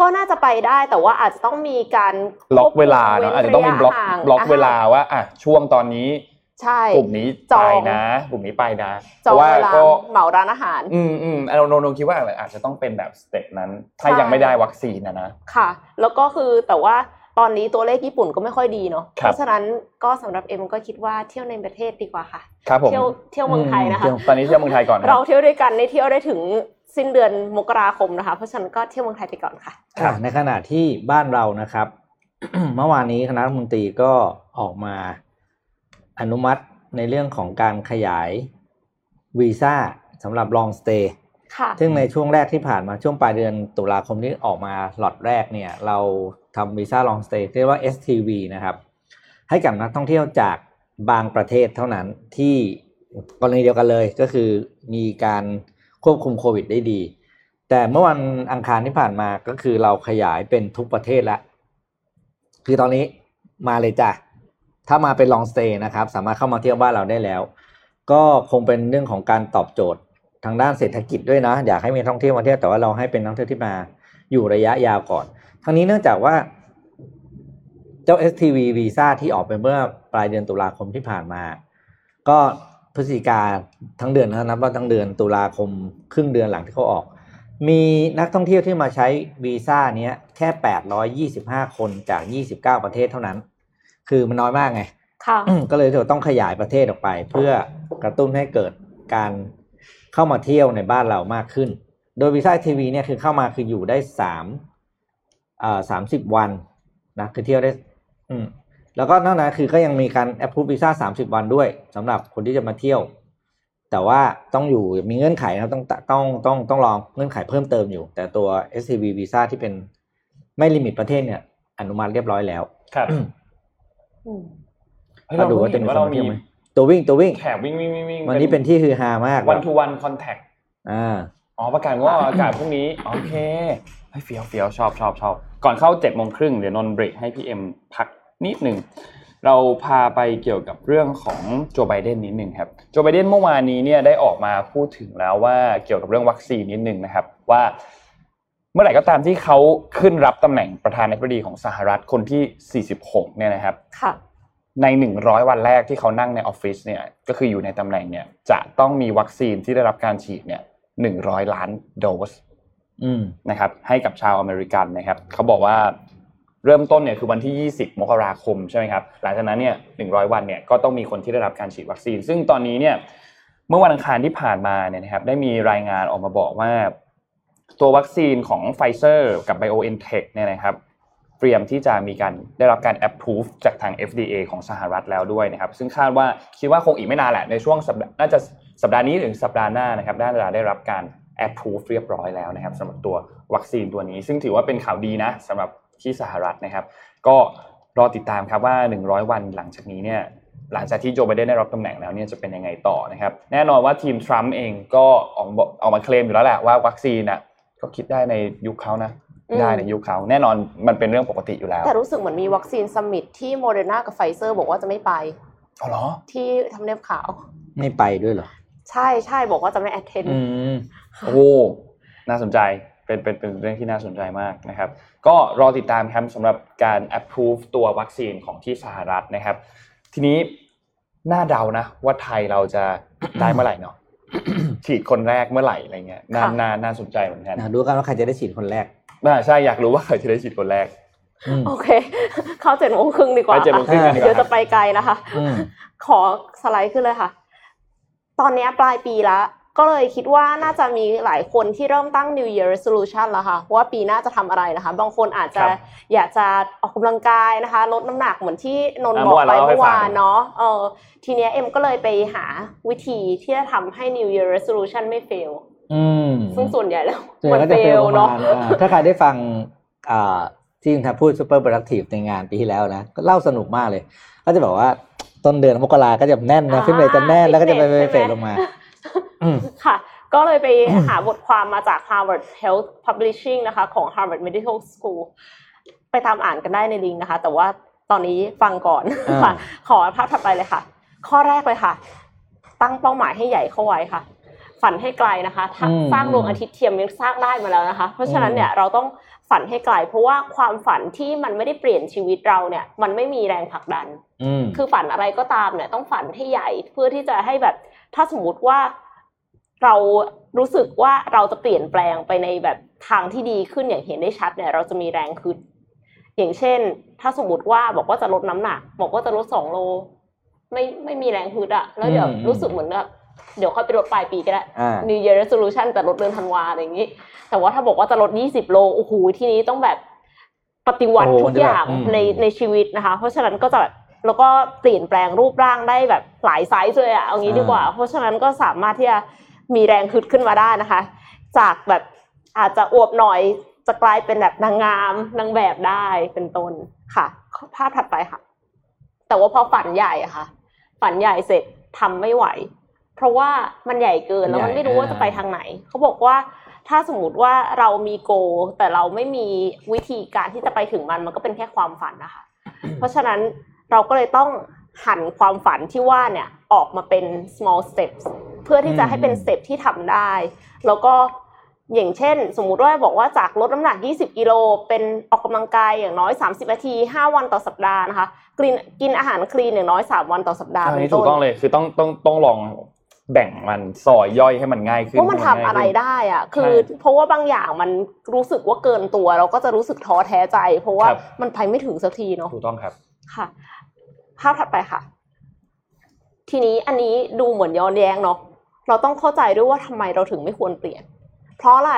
ก็น่าจะไปได้แต่ว่าอาจจะต้องมีการล็อกเวลาเนาะอาจจะต้องมีบล็อกว้นระยะห่างบล็อกเวลาว่าอะช่วงตอนนี้ใช่กลุ่มนี้จไปองนะกลุ่มนี้ไปนะจองเพราะว่าเวลาก็เหมาร้านอาหาร อืมอืมเราโนคิดว่าอาจจะต้องเป็นแบบสเต็ปนั้น ถ้าใช่ยังไม่ได้วัคซีนนะนะค่ะ แล้วก็คือแต่ว่า ตอนนี้ตัวเลขญี่ปุ่นก็ไม่ค่อยดีเนาะครับเพราะฉะนั้นก็สำหรับเอ็มก็คิดว่าเที่ยวในประเทศดีกว่าค่ะครับผมเที่ยวเที่ยวเมืองไทยนะคะเที่ยวตอนนี้เที่ยวเมืองไทยก่อนนะเราเที่ยวด้วยกันได้เที่ยวได้ถึงสิ้นเดือนมกราคมนะคะ เพราะฉะนั้นก็เที่ยวเมืองไทยไปก่อนค่ะครับอะในขณะที่บ้านเรานะครับ เมื่อวานนี้คณะรัฐมนตรีก็ออกมาอนุมัติในเรื่องของการขยายวีซ่าสำหรับ long stay ค่ะซึ่งในช่วงแรกที่ผ่านมาช่วงปลายเดือนตุลาคมที่ออกมาหลอดแรกเนี่ย เรา ทำวีซ่า long stay เรียกว่า STV นะครับ ให้กับนักท่องเที่ยวจากบางประเทศเท่านั้นที่กรณีเดียวกันเลยก็คือมีการควบคุมโควิดได้ดี แต่เมื่อวันอังคารที่ผ่านมาก็คือเราขยายเป็นทุกประเทศละคือตอนนี้มาเลยจ้ะ ถ้ามาเป็น long stay นะครับ สามารถเข้ามาเที่ยวบ้านเราได้แล้ว ก็คงเป็นเรื่องของการตอบโจทย์ทางด้านเศรษฐกิจด้วยนะ อยากให้มีท่องเที่ยวมาเที่ยวแต่ว่าเราให้เป็นนักท่องเที่ยวที่มาอยู่ระยะยาวก่อน ทั้งนี้เนื่องจากว่าเจ้า STV วีซ่าที่ออกไปเมื่อปลายเดือนตุลาคมที่ผ่านมา ก็พฤศจิกาทั้งเดือนนะนับว่าทั้งเดือนตุลาคมครึ่งเดือนหลังที่เขาออก มีนักท่องเที่ยวที่มาใช้วีซ่าเนี้ยแค่ 825 คนจาก 29 ประเทศเท่านั้น คือมันน้อยมากไงค่ะก็เลยถือว่าต้องขยายประเทศออกไป เพื่อกระตุ้นให้เกิดการเข้ามาเที่ยวในบ้านเรามากขึ้น โดยวีซ่าทีวีเนี่ยคือเข้ามาคืออยู่ได้สาม อ่าสามสิบวันนะคือเที่ยวได้อืมแล้วก็นอกนั้นคือก็ยังมีการแอปพูวีซ่าสามสิบวันด้วยสำหรับคนที่จะมาเที่ยว แต่ว่าต้องอยู่มีเงื่อนไขนะครับต้องต้องต้องต้องลองเงื่อนไขเพิ่มเติมอยู่ แต่ตัว SCV วีซ่าที่เป็นไม่ลิมิตประเทศเนี่ย อนุมัติเรียบร้อยแล้ว ครับอืมเฮ้ยก็เราดูดูว่าว่าจะมีว่าคนเรามามีเที่ยวไหมตัววิ่งตัววิ่งแขกวิ่งวิ่งวิ่งวิ่งวันนี้เป็นที่ฮือฮามากวันทูวันคอนแทคอ่าอ๋อประกาศว่าอากาศพรุ่งนี้โอเค เฮ้ยเฟี้ยวเฟี้ยวชอบชอบชอบก่อนเข้าเจ็ดโมงครึ่งเดี๋ยวนนท์เบรกให้พี่เอ็มพักนิดหนึ่งเราพาไปเกี่ยวกับเรื่องของโจไบเดนนิดหนึ่งครับโจไบเดนเมื่อวานนี้เนี่ยได้ออกมาพูดถึงแล้วว่าเกี่ยวกับเรื่องวัคซีนนิดหนึ่งนะครับ ว่าเมื่อไหร่ก็ตามที่เขาขึ้นรับตำแหน่งประธานาธิบดีของสหรัฐคนที่ 46 เนี่ยนะครับค่ะใน 100 วันแรกที่เขานั่งในออฟฟิศเนี่ยก็คืออยู่ในตำแหน่งเนี่ยจะต้องมีวัคซีนที่ได้รับการฉีดเนี่ย100 ล้านโดสอืม นะครับให้กับชาวอเมริกันนะครับเขาบอกว่าเริ่มต้นเนี่ยคือวันที่ 20 มกราคมใช่ไหมครับหลังจากนั้นเนี่ย100 วันเนี่ยก็ต้องมีคนที่ได้รับการฉีดวัคซีน ซึ่งตอนนี้เนี่ยเมื่อวันอังคารที่ผ่านมาเนี่ยนะครับได้มีรายงานออกมาบอกว่า ตัววัคซีนของไฟเซอร์กับ BioNTech เนี่ยนะครับเตรียมที่จะมีการได้รับการ approve จากทาง FDA ของสหรัฐแล้วด้วยนะครับ ซึ่งคาดว่าคิดว่าคงอีกไม่นานแหละในช่วงสัปดาห์น่าจะสัปดาห์นี้ถึงสัปดาห์หน้านะครับน่าจะได้รับการ approve เรียบร้อยแล้วนะครับสำหรับตัววัคซีนตัวนี้ ซึ่งถือว่าเป็นข่าวดีนะสำหรับที่สหรัฐนะครับ ก็รอติดตามครับว่า 100 วันหลังจากนี้เนี่ยหลังจากที่โจไบเดนได้รับตำแหน่งแล้วเนี่ยจะเป็นยังไงต่อนะครับแน่นอนว่าทีมทรัมป์เองก็ออกมาออกมาเคลมอยู่แล้วแหละว่าวัคซีนอะก็คิดได้ในยุคเขานะอืมได้ในยุคเขาแน่นอนมันเป็นเรื่องปกติอยู่แล้ว แต่รู้สึกเหมือนมีวัคซีน summit ที่โมเดอร์นากับไฟเซอร์บอกว่าจะไม่ไปอ๋อเหรอที่ทำเนียบขาวไม่ไปด้วยเหรอ ใช่ใช่บอกว่าจะไม่ attend อืมโอ้น่าสนใจเป็นเป็นเป็นเรื่องที่น่าสนใจมากนะครับ ก็รอติดตามครับสำหรับการ approve ตัววัคซีนของที่สหรัฐนะครับ ทีนี้น่าเดานะ ว่าไทยเราจะได้เมื่อไหร่เนาะฉีดคนแรกเมื่อไหร่อะไรเงี้ยน่าค่ะน่าน่าสนใจเหมือนกันนะดูกันว่าใครจะได้ฉีดคนแรกน่าใช่อยากรู้ว่าใครจะได้ฉีดคนแรกอืมโอเค เข้าเจ็ดโมงครึ่งดีกว่าไปเจ็ดโมงครึ่งกันดีกว่าเดี๋ยวจะไปไกลนะคะอืมขอสไลด์ขึ้นเลยค่ะ ตอนเนี้ยปลายปีแล้วก็เลยคิดว่าน่าจะมีหลายคนที่เริ่มตั้ง New Year Resolution แล้วค่ะว่าปีหน้าจะทำอะไรนะคะ บางคนอาจจะครับอยากจะออกกำลังกายนะคะ ลดน้ำหนักเหมือนที่นนท์อะบอกไปเมื่เมื่ออวานวานเราเล่าให้ฟังเนาะเออทีเนี้ยเอ็มก็เลยไปหาวิธีที่จะทำให้ New Year Resolution ไม่ fail อืมซึ่งส่วนใหญ่แล้วส่วนมันใหญ่ก็จะเฟล fail ประเนาะมาณอ่าถ้าใครได้ฟังอ่าที่คุณทัพพูด super productive ในงานปีที่แล้วนะก็เล่าสนุกมากเลย ก็จะบอกว่า ต้นเดือนมกราก็จะแน่นนะอ่าขึ้นไปจะแน่นแล้วก็จะไป fitness เฟดใช่ไหมลงมาอืมค่ะ ก็เลยไปหาบทความมาจาก Harvard Health Publishing นะคะของ Harvard Medical School ไปตามอ่านกันได้ในลิงก์นะคะ แต่ว่าตอนนี้ฟังก่อนอ่าค่ะขอภาพถัดไปเลยค่ะ ข้อแรกเลยค่ะ ตั้งเป้าหมายให้ใหญ่เข้าไว้ค่ะ ฝันให้ไกลนะคะถ้าสร้างดวงอาทิตย์เทียมยังสร้างได้มาแล้วนะคะ เพราะฉะนั้นเนี่ยเราต้อง ฝันให้ไกลเพราะว่าความฝันที่มันไม่ได้เปลี่ยนชีวิตเราเนี่ยมันไม่มีแรงผลักดันอืมคือฝันอะไรก็ตามเนี่ยต้องฝันให้ใหญ่เพื่อที่จะให้แบบ ถ้าสมมติว่าเรารู้สึกว่าเราจะเปลี่ยนแปลงไปในแบบทางที่ดีขึ้นอย่างเห็นได้ชัดเนี่ย เราจะมีแรงขึ้นอย่างเช่น ถ้าสมมติว่าบอกว่าจะลดน้ำหนัก บอกว่าจะลดสองโล ไม่ไม่มีแรงฮึดอะแล้วเดี๋ยวอืมรู้สึกเหมือนแบบ เดี๋ยวค่อยไปลดปลายปีก็ได้ อ่า New Year Resolution แต่ลดเดือนธันวาอะไรอย่างนี้ แต่ว่าถ้าบอกว่าจะลด 20 โล โอ้โห ทีนี้ต้องแบบปฏิวัติโอ้โหทุกอย่างอืม ในในชีวิตนะคะ เพราะฉะนั้นก็จะแบบแล้วก็เปลี่ยนแปลงรูปร่างได้แบบหลายไซส์เลยอะเอางี้ดีกว่า เพราะฉะนั้นก็สามารถที่จะมีแรงฮึดขึ้นมาได้นะคะ จากแบบอาจจะอวบหน่อยจะกลายเป็นแบบนางงามนางแบบได้เป็นต้นค่ะ ภาพถัดไปค่ะ แต่ว่าพอฝันใหญ่อะค่ะ ฝันใหญ่เสร็จทำไม่ไหว เพราะว่ามันใหญ่เกินแล้วมันไม่รู้ว่าจะไปทางไหน เขาบอกว่าถ้าสมมติว่าเรามีโก แต่เราไม่มีวิธีการที่จะไปถึงมันมันก็เป็นแค่ความฝันนะคะ เพราะฉะนั้นเราก็เลยต้องหั่นความฝันที่ว่าเนี่ยออกมาเป็น small steps เพื่อที่จะให้เป็นอืม step ที่ทำได้ แล้วก็อย่างเช่น สมมุติว่าบอกว่าจากลดน้ำหนัก 20 กิโล เป็นออกกำลังกายอย่างน้อย 30 นาที 5 วันต่อสัปดาห์นะคะกินกินอาหาร clean อย่างน้อย 3 วันต่อสัปดาห์อันเป็นนี้ถูต้กนต้องเลยคือต้องต้องต้องลอง แบ่งมันซอยย่อยให้มันง่ายขึ้นว่ามันทำให้อะไรง่ายขึ้นได้อะคือใช่เพราะว่าบางอย่างมันรู้สึกว่าเกินตัว เราก็จะรู้สึกท้อแท้ใจ เพราะว่าครับมันไปไม่ถึงสักทีเนาะถูกต้องครับค่ะภภาพถัดไปค่ะ ทีนี้อันนี้ดูเหมือนย้อนแย้งเนาะเราต้องเข้าใจด้วยว่าทำไมเราถึงไม่ควรเปลี่ยน เพราะอะไร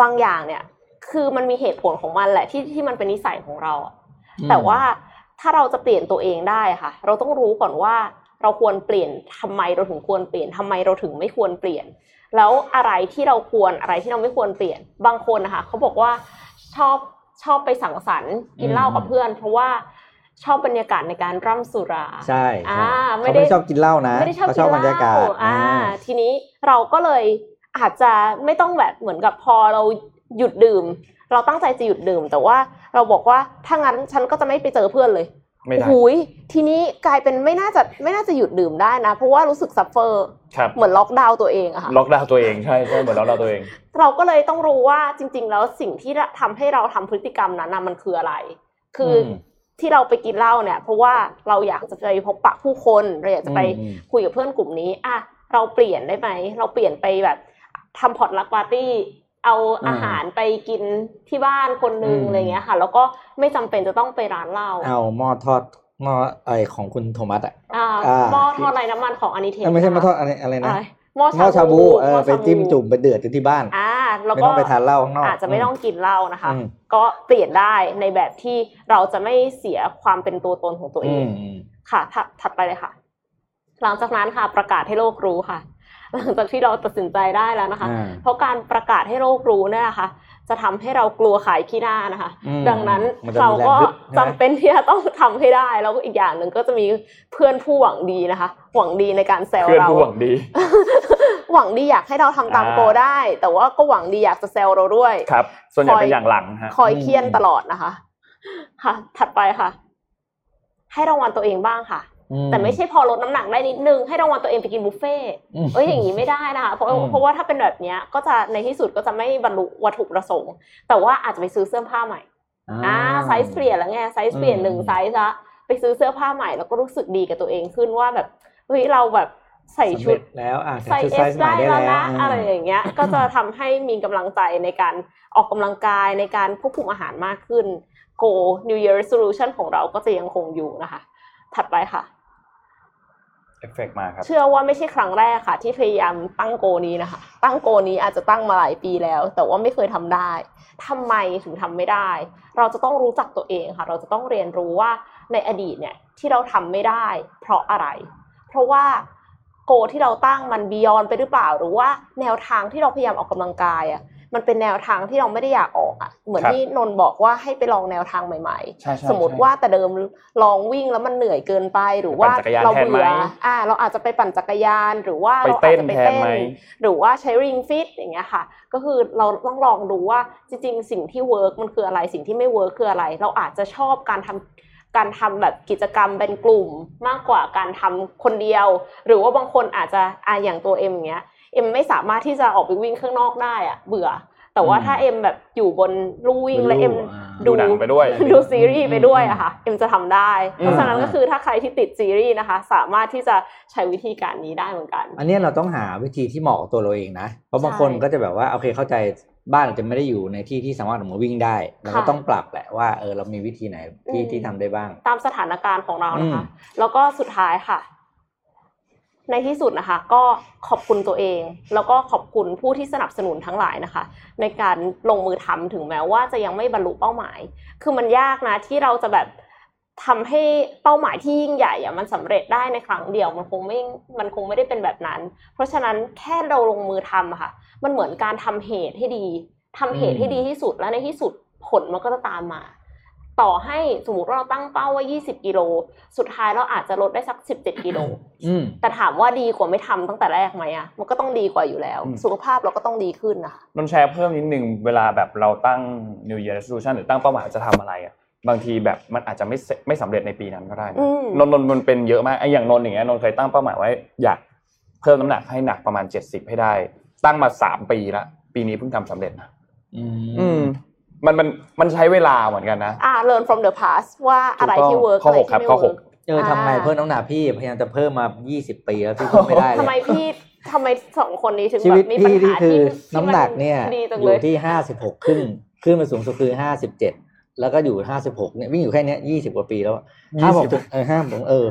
บางอย่างเนี่ย คือมันมีเหตุผลของมันแหละที่ที่มันเป็นนิสัยของเราอะอืมแต่ว่าถ้าเราจะเปลี่ยนตัวเองได้ค่ะ เราต้องรู้ก่อนว่า เราควรเปลี่ยนทำไมเราถึงควรเปลี่ยนทำไมเราถึงไม่ควรเปลี่ยน แล้วอะไรที่เราควรอะไรที่เราไม่ควรเปลี่ยน บางคนนะคะเขาบอกว่าชอบชอบไปสังสรรค์กินเหล้ากับเพื่อน เพราะว่าชอบบรรยากาศในการร่ำสุรา ใช่อ่าใช่ไม่เขาได้ไม่ชอบกินเหล้านะไม่ได้ชอบเขากิชอบนบรรยากาศเหล้อ่าอ่า ทีนี้เราก็เลยอาจจะไม่ต้องแบบเหมือนกับพอเราหยุดดื่ม เราตั้งใจจะหยุดดื่ม แต่ว่าเราบอกว่าถ้างั้นฉันก็จะไม่ไปเจอเพื่อนเลย ไม่ได้โอ้โหยทีนี้กลายเป็นไม่น่าจะไม่น่าจะหยุดดื่มได้นะ เพราะว่ารู้สึก suffer ครับเหมือนล็อกดาวน์ตัวเองอะค่ะล็อกดาวน์ตัวเองใช่ใช่เหมือนล็อกดาวน์ตัวเอง เราก็เลยต้องรู้ว่าจริง ๆ แล้วสิ่งที่ทำให้เราทำพฤติกรรมนั้นนะมันคืออะไร คืออมที่เราไปกินเหล้าเนี่ย เพราะว่าเราอยากจะไปพบปะผู้คนเราอยากจะไปอืมคุยกับเพื่อนกลุ่มนี้อะเราเปลี่ยนได้ไหมเราเปลี่ยนไปแบบทำ potluck party เอาอาหารไปกินที่บ้านคนนึงอืมอะไรเงี้ยค่ะ แล้วก็ไม่จำเป็นจะต้องไปร้านเหล้าเอาหม้อทอดหม้อไอของคุณโทมัสอะอ่าอ่าหม้อทอดไร้น้ำมันของอานิเทนเอ้ยไม่ใช่หม้อทอดอะไรอะไรนะหม้อหม้อชาบูเออหไปชาบูจิ้มจุ่มไปเดือดอยู่ที่บ้านอ่าแล้วไม่ก็ต้องไปทานเหล้าข้างนอกอาจจะไม่ต้องกินเหล้านะคะอืมก็เปลี่ยนได้ในแบบที่เราจะไม่เสียความเป็นตัวตนของตัวเออืงมอืมค่ะถัดถัดไปเลยค่ะ หลังจากนั้นค่ะประกาศให้โลกรู้ค่ะ หลังจากที่เราตัดสินใจได้แล้วนะคะอ่าเพราะการประกาศให้โลกรู้เนี่ยนะคะจะทำให้เรากลัวขายขี้หน้านะคะอืมดังนั้นมันจะมีเราก็แรงฮึดใช่ไหมจำเป็นที่จะต้องทำให้ได้ แล้วก็อีกอย่างหนึ่งก็จะมีเพื่อนผู้หวังดีนะคะ หวังดีในการแซวเพื่อนเราผู้หวังดี หวังดีอยากให้เราทำตามอ่าโกได้ แต่ว่าก็หวังดีอยากจะแซวเราด้วยครับ ส่วนใหญ่คอยเป็นอย่างหลังฮะคอยเคียนตลอดนะคะ ค่ะ ถัดไปค่ะ ให้รางวัลตัวเองบ้างค่ะอื แต่ไม่ใช่พอลดน้ำหนักได้นิดนึงให้รางวัลตัวเองไปกินบุฟเฟ่ต์มเอ้ยอย่างนี้ไม่ได้นะคะเพราะอืมเพราะว่าถ้าเป็นแบบเนี้ยก็จะในที่สุดก็จะไม่บรรลุวัตถุประสงค์ แต่ว่าอาจจะไปซื้อเสื้อผ้าใหม่อ่าไซส์เปลี่ยนแล้วไงไซส์เปลี่ยนอืมหนึ่งไซส์ละไปซื้อเสื้อผ้าใหม่แล้วก็รู้สึกดีกับตัวเองขึ้นว่าแบบเฮ้ยเราแบบใส่ชุดสำเร็จแล้วอะใส่ชุดเอไซสส์ใหม่ได้ได้แล้วแล้วนะอะไรอย่างเงี้ย ก็จะทำให้มีกำลังใจในการออกกำลังกายในการควบคุมอาหารมากขึ้น Goal New Year Resolution ของเราก็จะยังคงอยู่นะคะ ถัดไปค่ะ เอฟเฟกมาครับ เชื่อว่าไม่ใช่ครั้งแรกค่ะ ที่พยายามตั้ง goal นี้นะคะ ตั้ง goal นี้อาจจะตั้งมาหลายปีแล้ว แต่ว่าไม่เคยทำได้ทำไมถึงทำไม่ได้ เราจะต้องรู้จักตัวเองค่ะ เราจะต้องเรียนรู้ว่าในอดีตเนี่ยที่เราทำไม่ได้ เพราะอะไร เพราะว่าโกที่เราตั้งมันบียอนไปหรือเปล่า หรือว่าแนวทางที่เราพยายามออกกำลังกายอะ มันเป็นแนวทางที่เราไม่ได้อยากออกอะเหมือนครับที่นนท์บอกว่าให้ไปลองแนวทางใหม่ๆใช่ใช่สมมติใช่ว่าแต่เดิมลองวิ่งแล้วมันเหนื่อยเกินไปหรือว่าปั่นจักรยานเราแทนไหมเบื่ออ่า เราอาจจะไปปั่นจักรยาน หรือว่าไปเราอาเต้จนจะไปแทนเต้นไหมหรือว่าใช้ Ring Fit อย่างเงี้ยค่ะ ก็คือเราต้องลองดูว่าจริง ๆ สิ่งที่ work มันคืออะไรสิ่งที่ไม่ work คืออะไร เราอาจจะชอบการทำการทำแบบกิจกรรมเป็นกลุ่มมากกว่าการทำคนเดียว หรือว่าบางคนอาจจะอ่าอย่างตัวเอ็มอย่างเงี้ย เอ็มไม่สามารถที่จะออกไปวิ่งข้างนอกได้อะเบื่อ แต่ว่าอืมถ้าเอ็มแบบอยู่บนลู่วิ่งและเอ็มอ่าดูหนังไปด้วย ดูซีรีส์ไปด้วยอะค่ะเอ็มจะทำได้อืมเพราะฉะนั้นก็คือถ้าใครที่ติดซีรีส์นะคะ สามารถที่จะใช้วิธีการนี้ได้เหมือนกัน อันเนี้ยเราต้องหาวิธีที่เหมาะกับตัวเราเองนะเพราะบางคนใช่ก็จะแบบว่าโอเคเข้าใจบ้านอาจจะไม่ได้อยู่ในที่ที่สามารถออกมาวิ่งได้เราก็ค่ะต้องปรับแหละว่าเออเรามีวิธีไหนที่อืมที่ทำได้บ้าง ตามสถานการณ์ของเรานะคะอืมแล้วก็สุดท้ายค่ะ ในที่สุดนะคะ ก็ขอบคุณตัวเอง แล้วก็ขอบคุณผู้ที่สนับสนุนทั้งหลายนะคะ ในการลงมือทำถึงแม้ว่าจะยังไม่บรรลุเป้าหมาย คือมันยากนะที่เราจะแบบทำให้เป้าหมายที่ยิ่งใหญ่อะมันสำเร็จได้ในครั้งเดียวมันคงไม่มันคงไม่ได้เป็นแบบนั้น เพราะฉะนั้นแค่เราลงมือทำอะค่ะ มันเหมือนการทำเหตุให้ดีทำเหตุให้ดีที่สุดแล้วในที่สุดผลมันก็จะตามมา ต่อให้สมมติว่าเราตั้งเป้าว่า 20 กิโล สุดท้ายเราอาจจะลดได้สัก 17 กิโลอืมแต่ถามว่าดีกว่าไม่ทำตั้งแต่แรกไหมอะมันก็ต้องดีกว่าอยู่แล้วอืมสุขภาพเราก็ต้องดีขึ้นนะคะนนท์แชร์เพิ่มนิดนึง เวลาแบบเราตั้ง New Year Resolution หรือตั้งเป้าหมายจะทำอะไรอะ บางทีแบบมันอาจจะไม่เสร็จไม่สำเร็จในปีนั้นก็ได้นะอืมนนท์นนท์มันเป็นเยอะมาก ไอ้อย่างนนท์อย่างเงี้ยนนท์เคยตั้งเป้าหมายไว้อยากเพิ่มน้ำหนักให้หนักประมาณ 70 ให้ได้ ตั้งมาสามปีละ ปีนี้เพิ่งทำสำเร็จนะอือืม มมันมันมันใช้เวลาเหมือนกันนะอ่า learn from the past ว่าอะไรที่ work ข้ออะไรหกครัที่บไม่ข้อหก work เออทำไงอ่าเพิ่มน้ำหนักพี่พยายามจะเพิ่มมา 20 ปีแล้วพี่เพิ่มไม่ได้เลยทำไมพี่ทำไมสองคนนี้ถึงชีแบวิตบมีปัญพี่นี่หาคือที่ที่น้ำหนักเนี่ยดีจังอเลยยู่ที่ 56 ขึ้นขึ้นไปสูงสุดคือ 57 แล้วก็อยู่ห้าสิบหกเนี่ยวิ่งอยู่แค่เนี้ยยี่สิบกว่าปีแล้วอะห้ามบอกถึงเออห้ามบอกเออ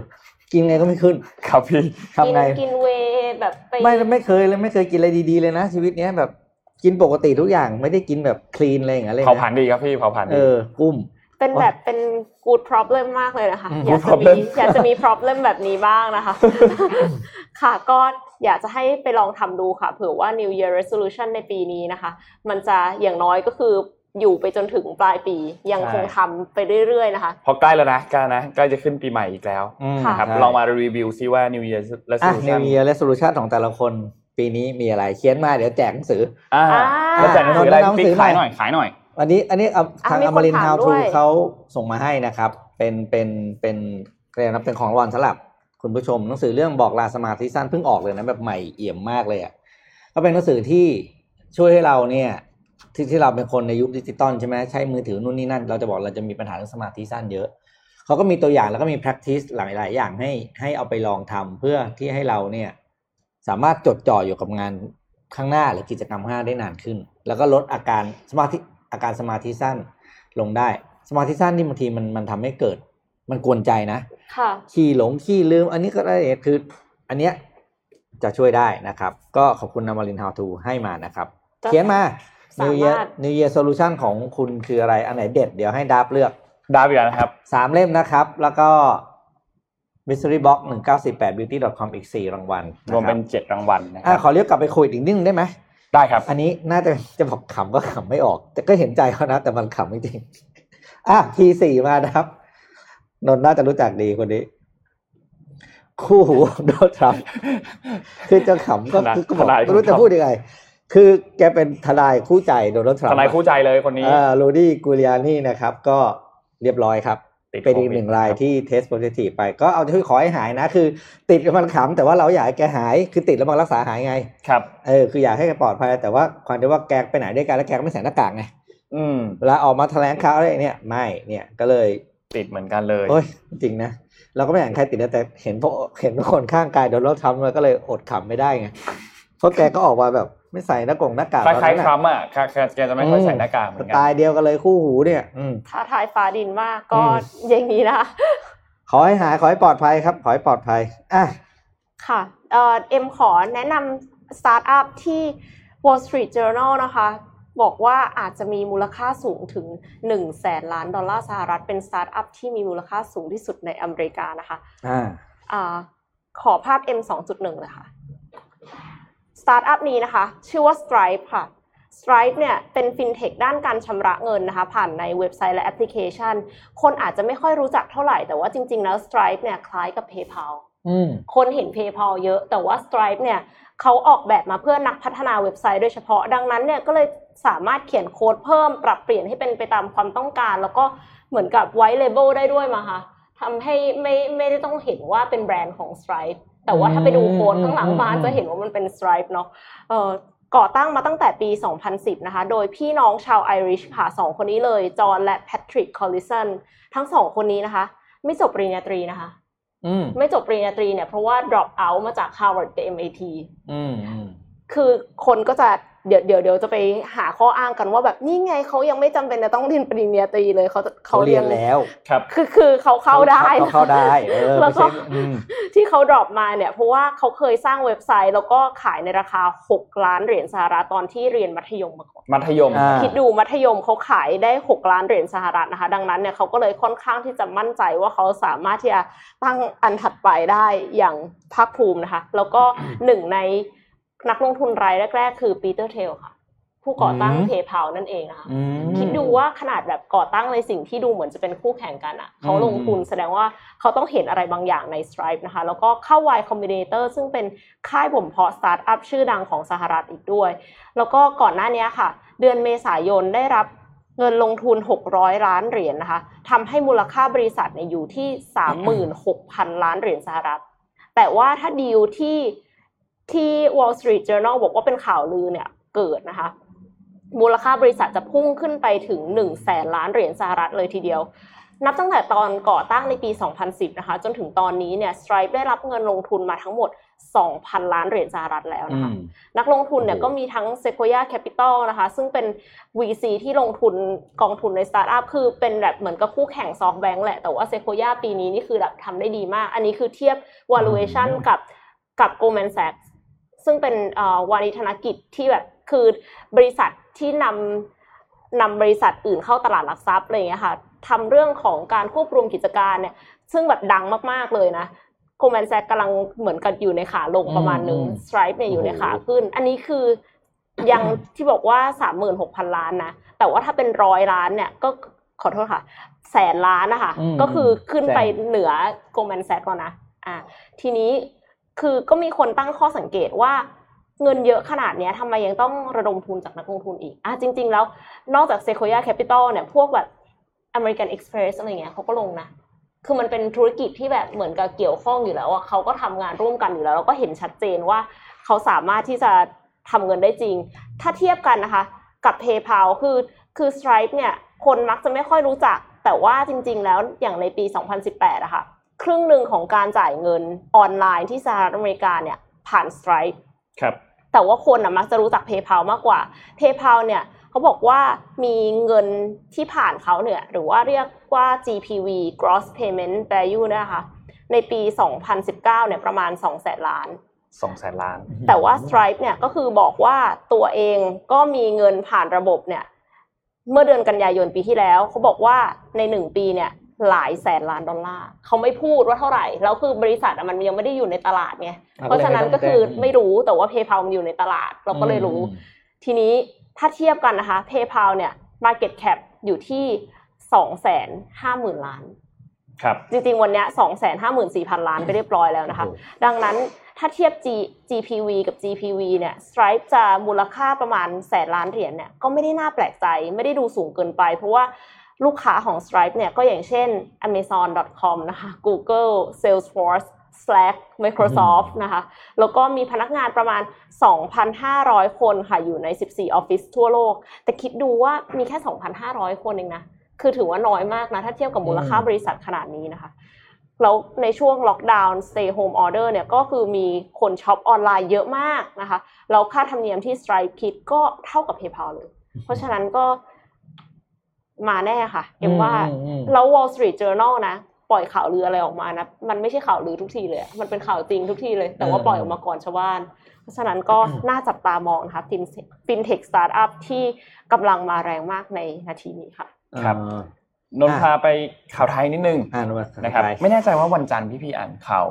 กินไงก็ไม่ขึ้น ครับพี่ทำไงกินกินเวย์แบบไปไม่ไม่เคยเลยไม่เคยกินอะไรดีๆเลยนะชีวิตเนี้ยแบบ กินปกติทุกอย่างไม่ได้กินแบบคลีนอะไรอย่างเงี้ยเลยเผานะผลาญดีครับพี่เผาผลาญเอดีอกุ้ม เป็นแบบเป็น good problem มากเลยนะคะ อืม อยาก good จะมี problem อยากจะมี problem แบบนี้บ้างนะคะ ค่ะก็อยากจะให้ไปลองทำดูค่ะ เผื่อว่า New Year Resolution ในปีนี้นะคะ มันจะอย่างน้อยก็คืออยู่ไปจนถึงปลายปี ยังคงทำไปเรื่อยๆนะคะพอใกล้แล้วนะใกล้นะใกล้จะขึ้นปีใหม่อีกแล้วอืมค่ะครับใช่ลองมารีวิวซิว่า New Year อะ Resolution New Year Resolution ของแต่ละคน ปีนี้มีอะไรเขียนมาเดี๋ยวแจกหนังสืออ่าอ่าแล้วแจกหนังสืออะไรหนังสืพี่อขายหหน่น่ออยยขายหน่อยอันนี้อันนี้เอาอะทางมีอคนมรินถามทาวด้ทูวยเขาส่งมาให้นะครับ เป็นเป็นเป็นเรียกนะเป็นของรางวัลสำหรับคุณผู้ชมหนังสือเรื่องบอกลาสมาธิสั้นเพิ่งออกเลยนะแบบใหม่เอี่ยมมากเลยอะก็เป็นหนังสือที่ช่วยให้เราเนี่ยที่ที่เราเป็นคนในยุคดิจิตอลใช่ไหมใช้มือถือนู่นนี่นั่น เราจะบอกเราจะมีปัญหาเรื่องสมาธิสั้นเยอะเขาก็มีตัวอย่างแล้วก็มี practice หลาย ๆ อย่างให้ให้เอาไปลองทำเพื่อที่ให้เราเนี่ย สามารถจดจ่ออยู่กับงานข้างหน้าหรือกิจกรรมข้างหน้าได้นานขึ้น แล้วก็ลดอาการสมาธิอาการสมาธิสั้นลงได้ สมาธิสั้นที่บางทีมันมันทำให้เกิด มันกวนใจนะค่ะขี้หลงขี้ลืม อันนี้ก็ได้คืออันเนี้ยจะช่วยได้นะครับ ก็ขอบคุณนามาริน How to ให้มานะครับจะเขียนมาสามารถ New Year New Year Solution ของคุณคืออะไร อันไหนเด็ด เดี๋ยวให้ดับเลือกดาบอีกแล้วนะครับ สามเล่มนะครับ แล้วก็ Mystery Box 1948 beauty com อีกสี่รางวัลนะคบรวมเป็นเจ็ดรางวัลนะคอะรับ ขอเรียกกลับไปคุยอีกนิดนึงได้ไหม ได้ครับ อันนี้น่าจะจะบอกขำก็ขำไม่ออก แต่ก็เห็นใจเขานะ แต่มันขำไม่จริงอะทีสี่มานะครับ นนท์น่าจะรู้จักดีคนนี้ คู่หูโดนัลด์ทรัมป์คือจะขำก็ทนายคือก็บอกทนาย ไม่รู้ของจะเขาพูดยังไง คือแกเป็นทนายคู่ใจโดนัลด์ทรัมทป์นายคู่ใจเลยคนนี้ อ่าโรดี้กูเลียนี่นะครับ ก็เรียบร้อยครับติด เป็นอีกโควิดหนึ่งรายครับที่ test positive ไปก็เอาที่ขอให้หายนะ คือ ติดแล้วมันขำแต่ว่าเราอยากให้แกหายคือติดแล้วมันรักษาหายไง ครับเออคืออยากให้แกปลอดภัยแต่ว่าความที่ว่าแกไปไหนด้วยกันแล้วแกก็ไม่ใส่หน้ากากไงอืมเวลาออกมาแถลงข่าวอะไรเนี่ยไม่เนี่ยก็เลยติดเหมือนกันเลยโอ้ยจริงนะเราก็ไม่อยากให้ใครติดนะแต่เห็นพวกเห็นคนข้างกายโดนรถทำมันก็เลยอดขำไม่ได้ไงเพราะแกก็ออกมาแบบ ไม่ใส่หน้ากงหน้ากากคล้ายตอนนั้นๆน่ะทรัมป์อะแกแกแกจะไม่ค่อยใส่หน้ากากเหมืสอนกัไตนล์เดียวกันเลยคู่หูเนี่ยอืมท้าทายฟ้าดินมากก็อืมอย่างนี้นะคะขอให้หายขอให้ปลอดภัยครับ ขอให้ปลอดภัยอะค่ะเอ่อเอ็มขอแนะนำสตาร์ทอัพที่ Wall Street Journal นะคะ บอกว่าอาจจะมีมูลค่าสูงถึง1แสนล้านดอลลาร์สหรัฐเป็นสตาร์ทอัพที่มีมูลค่าสูงที่สุดในอเมริกานะคะอ่าอาขอภาพ M 2.1เลยค่ะ สตาร์ทอัพนี้นะคะ ชื่อว่า Stripe ค่ะ Stripe เนี่ยเป็นฟินเทคด้านการชำระเงินนะคะ ผ่านในเว็บไซต์และแอปพลิเคชัน คนอาจจะไม่ค่อยรู้จักเท่าไหร่ แต่ว่าจริง ๆ แล้ว Stripe เนี่ยคล้ายกับ PayPal อืมคนเห็น PayPal เยอะ แต่ว่า Stripe เนี่ยเขาออกแบบมาเพื่อนักพัฒนาเว็บไซต์โดยเฉพาะ ดังนั้นเนี่ยก็เลยสามารถเขียนโค้ดเพิ่มปรับเปลี่ยนให้เป็นไปตามความต้องการ แล้วก็เหมือนกับไว t ์เลเบลได้ด้วยมาค่ะทำให้ไม่ไม่ได้ต้องเห็นว่าเป็นแบรนด์ของ Stripe แต่ว่าถ้าไปดูโค้ดข้างหลังมาอืมจะเห็นว่ามันเป็น Stripe เนาะเอ่อก่อตั้งมาตั้งแต่ปี 2010 นะคะ โดยพี่น้องชาวไอริชค่ะสองคนนี้เลย จอห์นและแพทริก คอลลิสัน ทั้งสองคนนี้นะคะ ไม่จบปริญญาตรีนะคะอืมไม่จบปริญญาตรีเนี่ยเพราะว่า drop out มาจาก Harvard กับ MIT อืมอืมคือคนก็จะ เดี๋ยวเดี๋ยวเดี๋ยวจะไปหาข้ออ้างกันว่าแบบนี่ไงเขายังไม่จำเป็นจะต้องเรียนปริญญาตรีเลยเขาจะเขาเรียนแล้วครับคือคือเขาเข้าได้เขาเข้าได้เออแล้วไม่ก็ใช่อืมที่เขา drop มาเนี่ยเพราะว่าเขาเคยสร้างเว็บไซต์แล้วก็ขายในราคา 6 ล้านเหรียญสหรัฐตอนที่เรียนมัธยมมาก่อนมัธยมอ่าคิดดูมัธยมเขาขายได้ 6 ล้านเหรียญสหรัฐนะคะ ดังนั้นเนี่ยเขาก็เลยค่อนข้างที่จะมั่นใจว่าเขาสามารถที่จะตั้งอันถัดไปได้อย่างภาคภูมินะคะ แล้วก็หนึ่งใน นักลงทุนรายแรก ๆ คือปีเตอร์เทลค่ะ ผู้ก่อตั้งอืม PayPal นั่นเองนะคะอืมคิดดูว่าขนาดแบบก่อตั้งในสิ่งที่ดูเหมือนจะเป็นคู่แข่งกันอะเขาลงทุนแสดงว่าเขาต้องเห็นอะไรบางอย่างใน Stripe นะคะ แล้วก็เข้า Y Combinator ซึ่งเป็นค่ายบ่มเพาะสตาร์ทอัพชื่อดังของสหรัฐอีกด้วย แล้วก็ก่อนหน้านี้ค่ะ เดือนเมษายนได้รับเงินลงทุน 600 ล้านเหรียญนะคะทำให้มูลค่าบริษัทเนี่ยอยู่ที่ 36,000 ล้านเหรียญสหรัฐ แต่ว่าถ้าดีลที่ ที่ Wall Street Journal บอกว่าเป็นข่าวลือเนี่ยเกิดนะคะ มูลค่าบริษัทจะพุ่งขึ้นไปถึง1แสนล้านเหรียญสหรัฐเลยทีเดียว นับตั้งแต่ตอนก่อตั้งในปี 2010 นะคะ จนถึงตอนนี้เนี่ย Stripe ได้รับเงินลงทุนมาทั้งหมด 2,000 ล้านเหรียญสหรัฐแล้วนะคะ นักลงทุนเนี่ยโอ้โหก็มีทั้ง Sequoia Capital นะคะ ซึ่งเป็น VC ที่ลงทุนกองทุนในสตาร์ทอัพคือเป็นแบบเหมือนกับคู่แข่ง SoftBank แหละ แต่ว่า Sequoia ปีนี้นี่คือแบบทำได้ดีมาก อันนี้คือเทียบ valuation กับกับ Goldman Sachs ซึ่งเป็นเอ่อวานิธนกิจที่แบบคือบริษัทที่นำนำบริษัทอื่นเข้าตลาดหลักทรัพย์อะไรอย่างเงี้ยค่ะทำเรื่องของการควบรวมกิจการเนี่ย ซึ่งแบบดังมากๆเลยนะโกลแมนแซกกำลังเหมือนกับอยู่ในขาลงประมาณหนึ่งอืมสไตรป์เนี่ยอยู่ในขาขึ้น อันนี้คือยังที่บอกว่าสามหมื่นหกพันล้านนะ แต่ว่าถ้าเป็นร้อยล้านเนี่ยก็ขอโทษค่ะ แสนล้านนะคะอืมก็คือขึ้นไปแสนเหนือโกลแมนแซกแล้วนะ อ่า ทีนี้ คือก็มีคนตั้งข้อสังเกตว่าเงินเยอะขนาดนี้ทำไมยังต้องระดมทุนจากนักลงทุนอีกอะจริง ๆ แล้วนอกจาก Sequoia Capital เนี่ยพวกแบบ American Express อะไรเงี้ยเขาก็ลงนะ คือมันเป็นธุรกิจที่แบบเหมือนกับเกี่ยวข้องอยู่แล้วอะเขาก็ทำงานร่วมกันอยู่แล้ว แล้วก็เห็นชัดเจนว่าเขาสามารถที่จะทำเงินได้จริง ถ้าเทียบกันนะคะ กับ PayPal คือคือ Stripe เนี่ยคนมักจะไม่ค่อยรู้จัก แต่ว่าจริง ๆ แล้วอย่างในปี 2018อะค่ะ ครึ่งหนึ่งของการจ่ายเงินออนไลน์ที่สหรัฐอเมริกาเนี่ยผ่าน Stripe ครับแต่ว่าคนนะมักจะรู้จัก PayPal มากกว่า PayPal เนี่ยเขาบอกว่ามีเงินที่ผ่านเขาเนี่ยหรือว่าเรียกว่า GPV Gross Payment Value เนยนะคะในปี 2019เนี่ยประมาณ2แสนล้านสองแสนล้าน แต่ว่า Stripe เนี่ยก็คือบอกว่าตัวเองก็มีเงินผ่านระบบเนี่ย เมื่อเดือนกันยายนปีที่แล้ว เขาบอกว่าในหนึ่งปีเนี่ย หลายแสนล้านดอลลาร์เขาไม่พูดว่าเท่าไหร่แล้วคือบริษัทอะมันยังไม่ได้อยู่ในตลาดไงเพราะฉะนั้นก็คือไม่รู้แต่ว่า PayPal มันอยู่ในตลาด เราก็เลยรู้ ทีนี้ถ้าเทียบกันนะคะ PayPal เนี่ย Market Cap อยู่ที่สองแสนห้าหมื่นล้านครับจริงๆ วันเนี้ยสองแสนห้าหมื่นสี่พันล้านไปเรียบร้อยแล้วนะคะ ดังนั้นถ้าเทียบ G GPV กับ GPV เนี่ย Stripe จะมูลค่าประมาณแสนล้านเหรียญเนี่ยก็ไม่ได้น่าแปลกใจ ไม่ได้ดูสูงเกินไป เพราะว่า ลูกค้าของ Stripe เนี่ยก็อย่างเช่น Amazon.com นะคะ Google Salesforce Slack Microsoft นะคะ แล้วก็มีพนักงานประมาณ 2,500 คนค่ะ อยู่ใน 14 ออฟฟิศทั่วโลก แต่คิดดูว่ามีแค่ 2,500 คนเองนะ คือถือว่าน้อยมากนะ ถ้าเทียบกับมูลค่าบริษัทขนาดนี้นะคะ แล้วในช่วงล็อกดาวน์ stay home order เนี่ย ก็คือมีคนช็อปออนไลน์เยอะมากนะคะ แล้วค่าธรรมเนียมที่ Stripe คิดก็เท่ากับ PayPal เลย เพราะฉะนั้นก็ มาแน่ค่ะเอ็มว่าอืมอืมแล้ว Wall Street Journal นะ ปล่อยข่าวลืออะไรออกมานะมันไม่ใช่ข่าวลือทุกทีเลยอะมันเป็นข่าวจริงทุกทีเลย แต่ว่าเออปล่อยออกมาก่อนชาวบ้าน เพราะฉะนั้นก็น่าจับตามองนะคะฟินเทคสตาร์ทอัพที่กำลังมาแรงมากในนาทีนี้ค่ะครับเออนนท์พาไปข่าวไทยนิดนึงอ่านมานะครับไปไม่แน่ใจว่าวันจันทร์พี่พี่ๆอ่านข่าว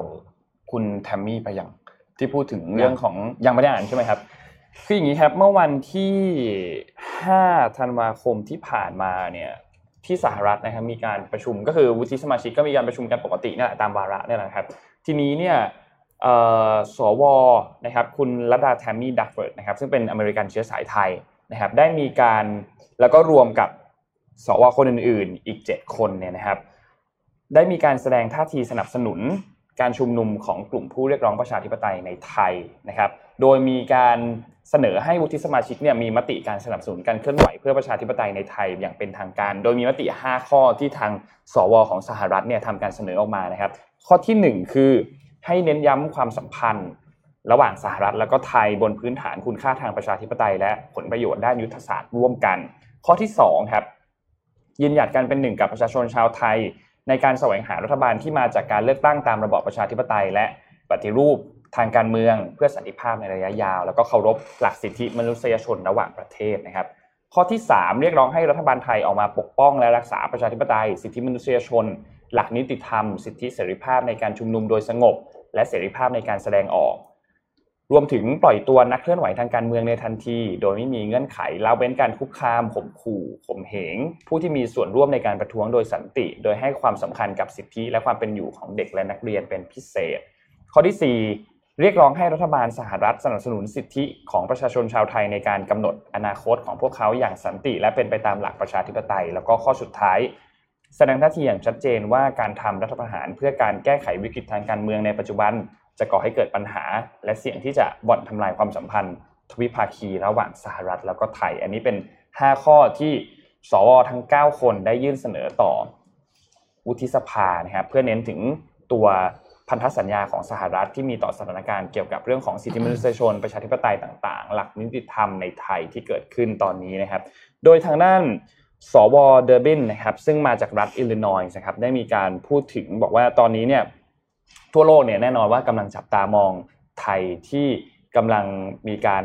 คุณแทมมี่ไปยังที่พูดถึงเรื่องของยังไม่ได้อ่านใช่ไหมครับ คืออย่างนี้ครับ เมื่อวันที่ 5 ธันวาคมที่ผ่านมาเนี่ยที่สหรัฐนะครับมีการประชุมก็คือวุฒิสมาชิกก็มีการประชุมกันปกตินี่แหละตามวาระเนี่ยแหละครับ ทีนี้เนี่ยสวนะครับคุณรัดาแทมมี่ดักเฟิร์ดนะครับซึ่งเป็นอเมริกันเชื้อสายไทยนะครับได้มีการแล้วก็รวมกับสวคนอื่นๆ อีก 7 คนเนี่ยนะครับได้มีการแสดงท่าทีสนับสนุนการชุมนุมของกลุ่มผู้เรียกร้องประชาธิปไตยในไทยนะครับ โดยมีการเสนอให้วุฒิสมาชิกเนี่ยมีมติการสนับสนุนการเคลื่อนไหวเพื่อประชาธิปไตยในไทยอย่างเป็นทางการ โดยมีมติ 5 ข้อที่ทางสวของสหรัฐเนี่ยทำการเสนอออกมานะครับ ข้อทีหนึ่1 คือให้เน้นย้ำความสัมพันธ์ ระหว่างสหรัฐแล้วก็ไทยบนพื้นฐานคุณค่าทางประชาธิปไตย และผลประโยชน์ด้านยุทธศาสตร์ร่วมกัน ข้อที่2ครับยืนหยัดกันเป็นหนึ่งกับประชาชนชาวไทย ในการแสวงหารัฐบาลที่มาจากการเลือกตั้งตามระบอบประชาธิปไตย และปฏิรูป ทางการเมืองเพื่อสันติภาพในระยะยาว แล้วก็เคารพหลักสิทธิมนุษยชนระหว่างประเทศนะครับ ข้อที่ 3 เรียกร้องให้รัฐบาลไทยออกมาปกป้องและรักษาประชาธิปไตย สิทธิมนุษยชน หลักนิติธรรม สิทธิเสรีภาพในการชุมนุมโดยสงบ และเสรีภาพในการแสดงออก รวมถึงปล่อยตัวนักเคลื่อนไหวทางการเมืองในทันที โดยไม่มีเงื่อนไขละเว้นการคุกคามข่มขู่ข่มเหง ผู้ที่มีส่วนร่วมในการประท้วงโดยสันติ โดยให้ความสำคัญกับสิทธิและความเป็นอยู่ของเด็กและนักเรียนเป็นพิเศษ ข้อที่ 4 เรียกร้องให้รัฐบาลสหรัฐสนับสนุนสิทธิของประชาชนชาวไทยในการกำหนดอนาคตของพวกเขาอย่างสันติ และเป็นไปตามหลักประชาธิปไตย แล้วก็ข้อสุดท้าย แสดงท่าทีอย่างชัดเจนว่าการทำรัฐประหารเพื่อการแก้ไขวิกฤตทางการเมืองในปัจจุบัน จะก่อให้เกิดปัญหา และเสี่ยงที่จะบ่อนทำลายความสัมพันธ์ ทวิภาคีระหว่างสหรัฐแล้วก็ไทย อันนี้เป็น 5 ข้อที่สวทั้ง 9 คนได้ยื่นเสนอต่อวุฒิสภานะครับเพื่อเน้นถึงตัว พันธสัญญาของสหรัฐที่มีต่อสถานการณ์เกี่ยวกับเรื่องของสิทธิมนุษยชน ประชาธิปไตยต่างๆ หลักนิติธรรมในไทยที่เกิดขึ้นตอนนี้นะครับ โดยทางด้านสวเดอร์บินนะครับซึ่งมาจากรัฐอิลลินอยส์นะครับได้มีการพูดถึงบอกว่าตอนนี้เนี่ยทั่วโลกเนี่ยแน่นอนว่ากำลังจับตามองไทยที่กำลังมีการ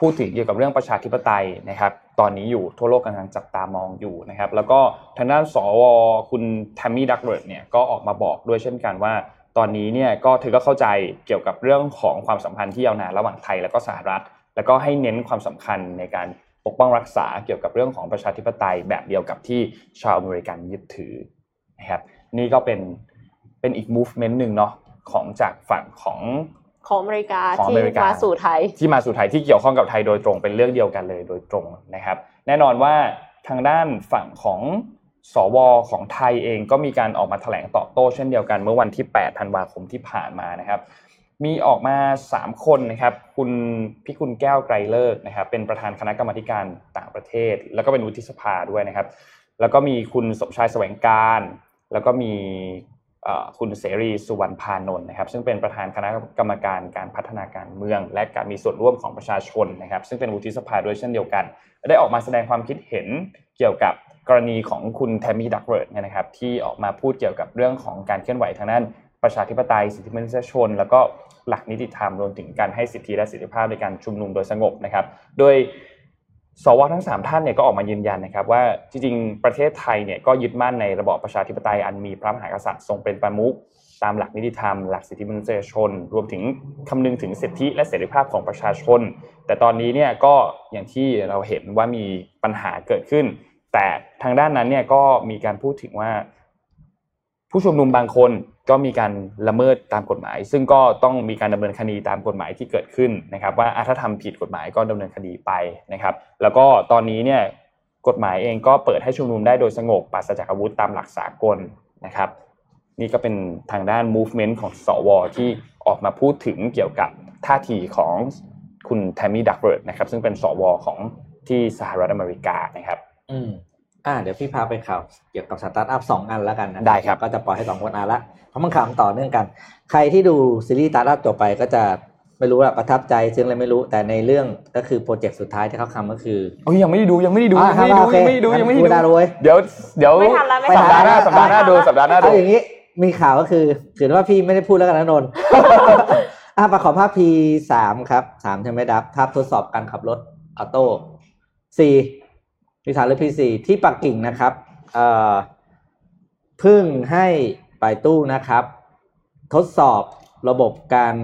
พูดถึงเกี่ยวกับเรื่องประชาธิปไตยนะครับ ตอนนี้อยู่ทั่วโลกกำลังจับตามองอยู่นะครับ แล้วก็ทางด้านสวคุณแทมมี่ดักเบิร์ดเนี่ยก็ออกมาบอกด้วยเช่นกันว่า ตอนนี้เนี่ยก็เธอก็เข้าใจเกี่ยวกับเรื่องของความสัมพันธ์ที่ยาวนานระหว่างไทยและก็สหรัฐ แล้วก็ให้เน้นความสำคัญในการปกป้องรักษาเกี่ยวกับเรื่องของประชาธิปไตยแบบเดียวกับที่ชาวอเมริกันยึดถือนะครับนี่ก็เป็นเป็นอีก movement หนึ่งเนาะของจากฝั่งของของอเมริกาของที่อเมริกามาสู่ไทย ที่มาสู่ไทยที่เกี่ยวข้องกับไทยโดยตรงเป็นเรื่องเดียวกันเลยโดยตรงนะครับ แน่นอนว่าทางด้านฝั่งของ สวของไทยเองก็มีการออกมาแถลงตอบโต้เช่นเดียวกันเมื่อวันที่ 8 ธันวาคมที่ผ่านมานะครับ มีออกมา 3 คนนะครับ คุณพิกุลแก้วไกรเลิกนะครับ เป็นประธานคณะกรรมการต่างประเทศ แล้วก็เป็นวุฒิสภาด้วยนะครับ แล้วก็มีคุณสมชายแสวงการ แล้วก็มีคุณเสรีสุวรรณพานนท์นะครับ ซึ่งเป็นประธานคณะกรรมการการพัฒนาการเมือง และการมีส่วนร่วมของประชาชนนะครับ ซึ่งเป็นวุฒิสภาด้วยเช่นเดียวกัน ได้ออกมาแสดงความคิดเห็นเกี่ยวกับ กรณีของคุณแทมมี่ดักเวิร์ดเนี่ยนะครับที่ออกมาพูดเกี่ยวกับเรื่องของการเคลื่อนไหวทางด้านประชาธิปไตยสิทธิมนุษยชน แล้วก็หลักนิติธรรมรวมถึงการให้สิทธิและเสรีภาพในการชุมนุมโดยสงบนะครับ โดยสวทั้งสามท่านเนี่ยก็ออกมายืนยันนะครับว่าจริงๆ ประเทศไทยเนี่ยก็ยึดมั่นในระบอบประชาธิปไตยอันมีพระมหากษัตริย์ทรงเป็นประมุขตามหลักนิติธรรม หลักสิทธิมนุษยชน รวมถึงคำนึงถึงสิทธิและเสรีภาพของประชาชน แต่ตอนนี้เนี่ยก็อย่างที่เราเห็นว่ามีปัญหาเกิดขึ้น แต่ทางด้านนั้นเนี่ยก็มีการพูดถึงว่า ผู้ชุมนุมบางคนก็มีการละเมิดตามกฎหมาย ซึ่งก็ต้องมีการดำเนินคดีตามกฎหมายที่เกิดขึ้นนะครับ ว่าถ้าทำผิดกฎหมายก็ดำเนินคดีไปนะครับ แล้วก็ตอนนี้เนี่ยกฎหมายเองก็เปิดให้ชุมนุมได้โดยสงบปราศจากอาวุธตามหลักสากลนะครับ นี่ก็เป็นทางด้าน movement ของสวที่ออกมาพูดถึงเกี่ยวกับท่าทีของคุณแทมมี่ดักเวิร์ดนะครับซึ่งเป็นสวของที่สหรัฐอเมริกานะครับ อืมอ่าเดี๋ยวพี่พาไปข่าวเกี่ยวกับสตาร์ทอัพสองอันแล้วกันนะได้ครับ ก็จะปล่อยให้สองคนอ่านละเพราะมันข่าวมันต่อเนื่องกัน ใครที่ดูซีรีส์สตาร์ทอัพจบไปก็จะไม่รู้ละประทับใจซึ่งอะไรไม่รู้แต่ในเรื่องก็คือโปรเจกต์สุดท้ายที่เขาทำก็คือโอ้ยยังไม่ได้ดูยังไม่ได้ดูอ่ายังไม่ได้ดูโอเคยังไม่ได้ดูยังไม่ได้พูดได้ดูเลยเดี๋ยวเดี๋ยวไม่ทันแล้วไม่สัปทันดาห์หน้าแล้วสัปดาห์หน้าดูสัปดาห์หน้าเอาดูอย่างนี้มีข่าวก็คือถือว่าพี่ไม่ได้พูดแล้วกันนะนนท์อะประขอภาพ P สามครับสามใช่ไหมดับภาพทดสอบการขับรถออโต้สี่ พีสามหรือ P สี่ที่ปักกิ่งนะครับเอ่อเพึ่งให้ไปตู้นะครับ ทดสอบระบบการ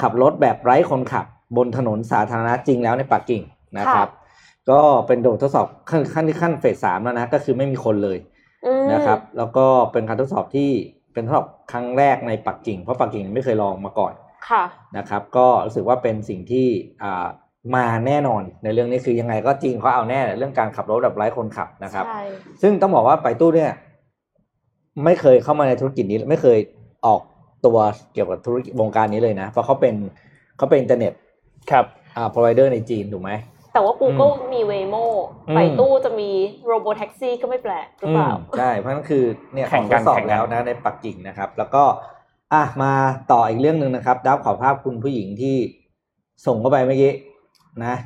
ขับรถแบบไร้คนขับบนถนนสาธารณะจริงแล้วในปักกิ่งนะครับ ก็เป็นโดดทดสอบขั้นขั้นที่ขั้นเฟสสามแล้วนะก็คือไม่มีคนเลยอืมนะครับ แล้วก็เป็นการทดสอบที่เป็นทดสอบครั้งแรกในปักกิ่ง เพราะปักกิ่งไม่เคยลองมาก่อนค่ะนะครับ ก็รู้สึกว่าเป็นสิ่งที่อ่า มาแน่นอนในเรื่องนี้คือยังไงก็จริงเขาเอาแน่เรื่องการขับรถแบบไร้คนขับนะครับใช่ซึ่งต้องบอกว่าไปตู้เนี่ย ไม่เคยเข้ามาในธุรกิจนี้ไม่เคยออกตัวเกี่ยวกับธุรกิจวงการนี้เลยนะ เพราะเขาเป็นเขาเป็นอินเทอร์เน็ตครับอ่า provider ในจีนถูกไหมแต่ว่า Google มี Waymo อืมไปตู้จะมี Robo Taxi ก็ไม่แปลกหรือเปล่ามใช่เพราะฉะนั้นคือเนี่ยแข่งกันทดสอบแข่งกันแล้วนะในปักกิ่งนะครับ แล้วก็อะมาต่ออีกเรื่องหนึ่งนะครับดับขอภาพคุณผู้หญิงที่ส่งเข้าไปเมื่อกี้ นะ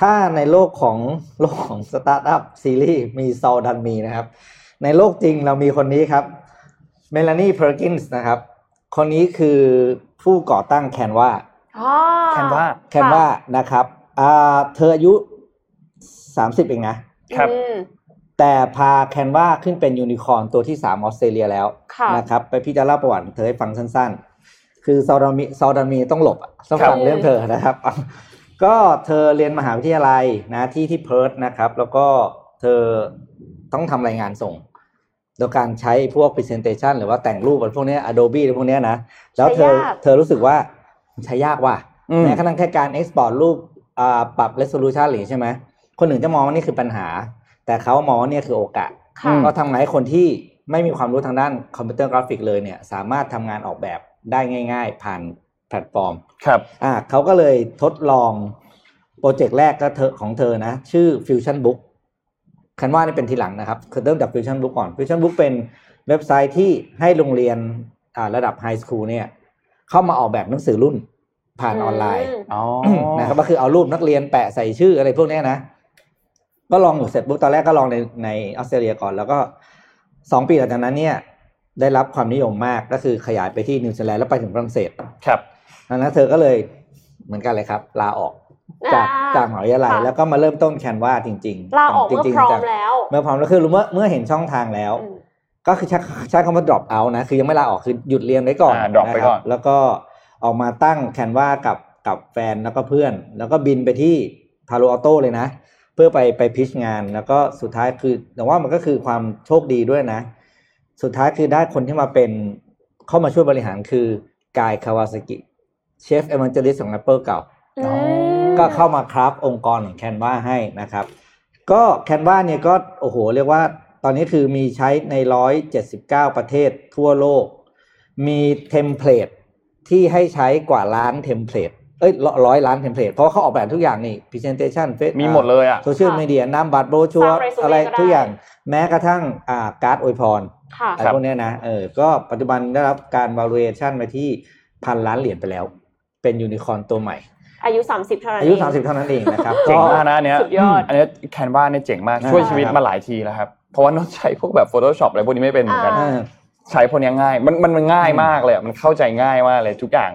ถ้าในโลกของโลกของสตาร์ทอัพซีรีส์มีซอดัลมีนะครับ ในโลกจริงเรามีคนนี้ครับเมลานีเพอร์กินส์นะครับ คนนี้คือผู้ก่อตั้ง Canvaอ๋อ Canva Canvaนะครับอ่าเธออายุสามสิบเองนะครับอืมแต่พา Canva ขึ้นเป็นยูนิคอร์นตัวที่สามออสเตรเลียแล้วค่ะนะครับ ไปพี่จะเล่าประวัติเธอให้ฟังสั้น ๆ คือซอดามีซอดามีต้องหลบอะต้องครับฟังเรื่องเธอนะครับ ก็เธอเรียนมหาวิทยาลัยนะที่ที่เพิร์ธนะครับ แล้วก็เธอต้องทำรายงานส่ง โดยการใช้พวก Presentation หรือว่าแต่งรูปอะไรพวกเนี้ย Adobe อะไรพวกเนี้ยนะ แล้วเธอใช้ยากเธอรู้สึกว่ามันใช้ยากว่ะอืมแม้กระทั่งแค่การ export รูปอ่าปรับ resolution หรือใช่ไหมคนอื่นจะมองว่านี่คือปัญหา แต่เขามองว่าเนี่ยคือโอกาสค่ะก็ทำไงให้คนที่ไม่มีความรู้ทางด้านคอมพิวเตอร์กราฟิกเลยเนี่ย สามารถทำงานออกแบบได้ง่าย ๆ ผ่านแพ ลตฟอร์ม ครับ อ่าเขาก็เลยทดลองโปรเจกต์แรกก็เธอของเธอนะ ชื่อ Fusion Book Canva นี่เป็นทีหลังนะครับคือเริ่มจาก Fusion Book ก่อน Fusion Book เป็นเว็บไซต์ที่ให้โรงเรียนอ่าระดับ high school เนี่ย เข้ามาออกแบบหนังสือรุ่นผ่านออนไลน์อ๋อนะครับก็คือเอารูปนักเรียนแปะใส่ชื่ออะไรพวกเนี้ยนะ ก็ลองอยู่เสร็จปุ๊บตอนแรกก็ลองในในออสเตรเลียก่อน แล้วก็สองปีหลังจากนั้นเนี่ย ได้รับความนิยมมากก็คือขยายไปที่นิวซีแลนด์แล้วไปถึงฝรั่งเศสครับ ดังนั้นเธอก็เลยเหมือนกันเลยครับ ลาออกจากอ่าจากมหาวิทยาลัยค่ะแล้วก็มาเริ่มต้นแคนวาจริงๆลาออกจเมื่อริงพร้อๆจัมงแล้วเมื่อพร้อมแล้วคือเมื่อเมื่อเห็นช่องทางแล้วอืมก็คือใช้ใช้คำว่า drop out นะ คือยังไม่ลาออกคือหยุดเรียนไว้ก่อนอ่า drop ไปก่อนะครับแล้วก็ออกมาตั้งแคนวากับกับแฟนแล้วก็เพื่อน แล้วก็บินไปที่พาโลอัลโตเลยนะ เพื่อไปไปพิชงานแล้วก็สุดท้ายคือแต่ว่ามันก็คือความโชคดีด้วยนะ สุดท้ายคือได้คนที่มาเป็นเข้ามาช่วยบริหารคือกายคาวาซากิ เชฟเอ a ม g จลิสของ Apple เก่าอืมก็เข้ามาครับองค์กรของแคนวาให้นะครับ ก็แคนวาเนี่ยก็โอ้โห เรียกว่าตอนนี้คือมีใช้ในร้อยเจ็ดสิบเก้าประเทศทั่วโลก มีเทมเพลตที่ให้ใช้กว่าล้านเทมเพลตเอ้ยร้อยล้านเทมเพลตเพราะว่าเขาออกแบบทุกอย่างนี่ Presentation เฟซมีหมดเลยอะโซเชียลมีเดียนามบัตรโบรชัวร์สร้าง resume อะไรก็ได้ทุกอย่างแม้กระทั่งอ่าการ์ดอวยพรค่ะอะไรพวกเนี้ยนะเออก็ปัจจุบันได้รับการ valuation ไปที่พันล้านเหรียญไปแล้ว เป็นยูนิคอร์นตัวใหม่ อายุ 30 เท่านั้นอายุเง30 เท่านั้นเองนะครับเจ๋งมากนะอันเนี้ยสุดยอด อันเนี้ย Canva เนี่ยเจ๋งมากอ่าช่วยชีวิตครับมาหลายทีแล้วครับ เพราะว่าน้องใช้พวกแบบ Photoshop อะไรพวกนี้ไม่เป็นเหมือนกัน อ่าเออใช้พวกเนี้ยง่าย มันมันมันง่ายมากเลยอะมันเข้าใจง่ายมากเลยทุกอย่าง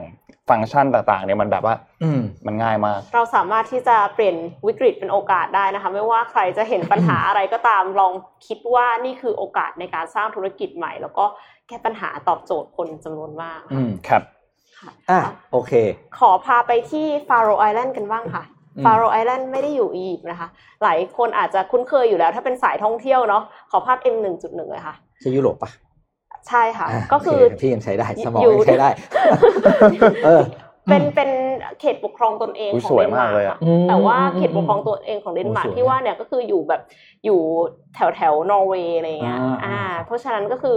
ฟังก์ชันต่างๆเนี่ยมันแบบว่าอืม มันง่ายมาก เราสามารถที่จะเปลี่ยนวิกฤตเป็นโอกาสได้นะคะ ไม่ว่าใครจะเห็นปัญหาอะไรก็ตามลองคิดว่านี่คือโอกาสในการสร้างธุรกิจใหม่ แล้วก็แก้ปัญหาตอบโจทย์คนจำนวนมาก อืม ครับค่ะ อะโอเค ขอพาไปที่ฟาโรไอแลนด์กันบ้างค่ะอืมฟาโรไอแลนด์ไม่ได้อยู่อียิปต์นะคะ หลายคนอาจจะคุ้นเคยอยู่แล้ว ถ้าเป็นสายท่องเที่ยวเนาะขอภาพ M 1.1เลยค่ะใช่ยุโรปปะใช่ค่ะอะก็คือโเพี่ยังใช้ได้สมองอยู่ยังใช้ได้เออเป็นเป็นเขตปกครองตนเองอุ๊ยของสวยเดนมากร์เลยอะค่แต่ว่าเขตปกครองตัวเองของเดนมาร์กโอ้สวยที่ว่าเนี่ยก็คืออยู่แบบอยู่แถวแถวนอร์เวย์อะไรเงี้ยอ่าอ่าเพราะฉะนั้นก็คือ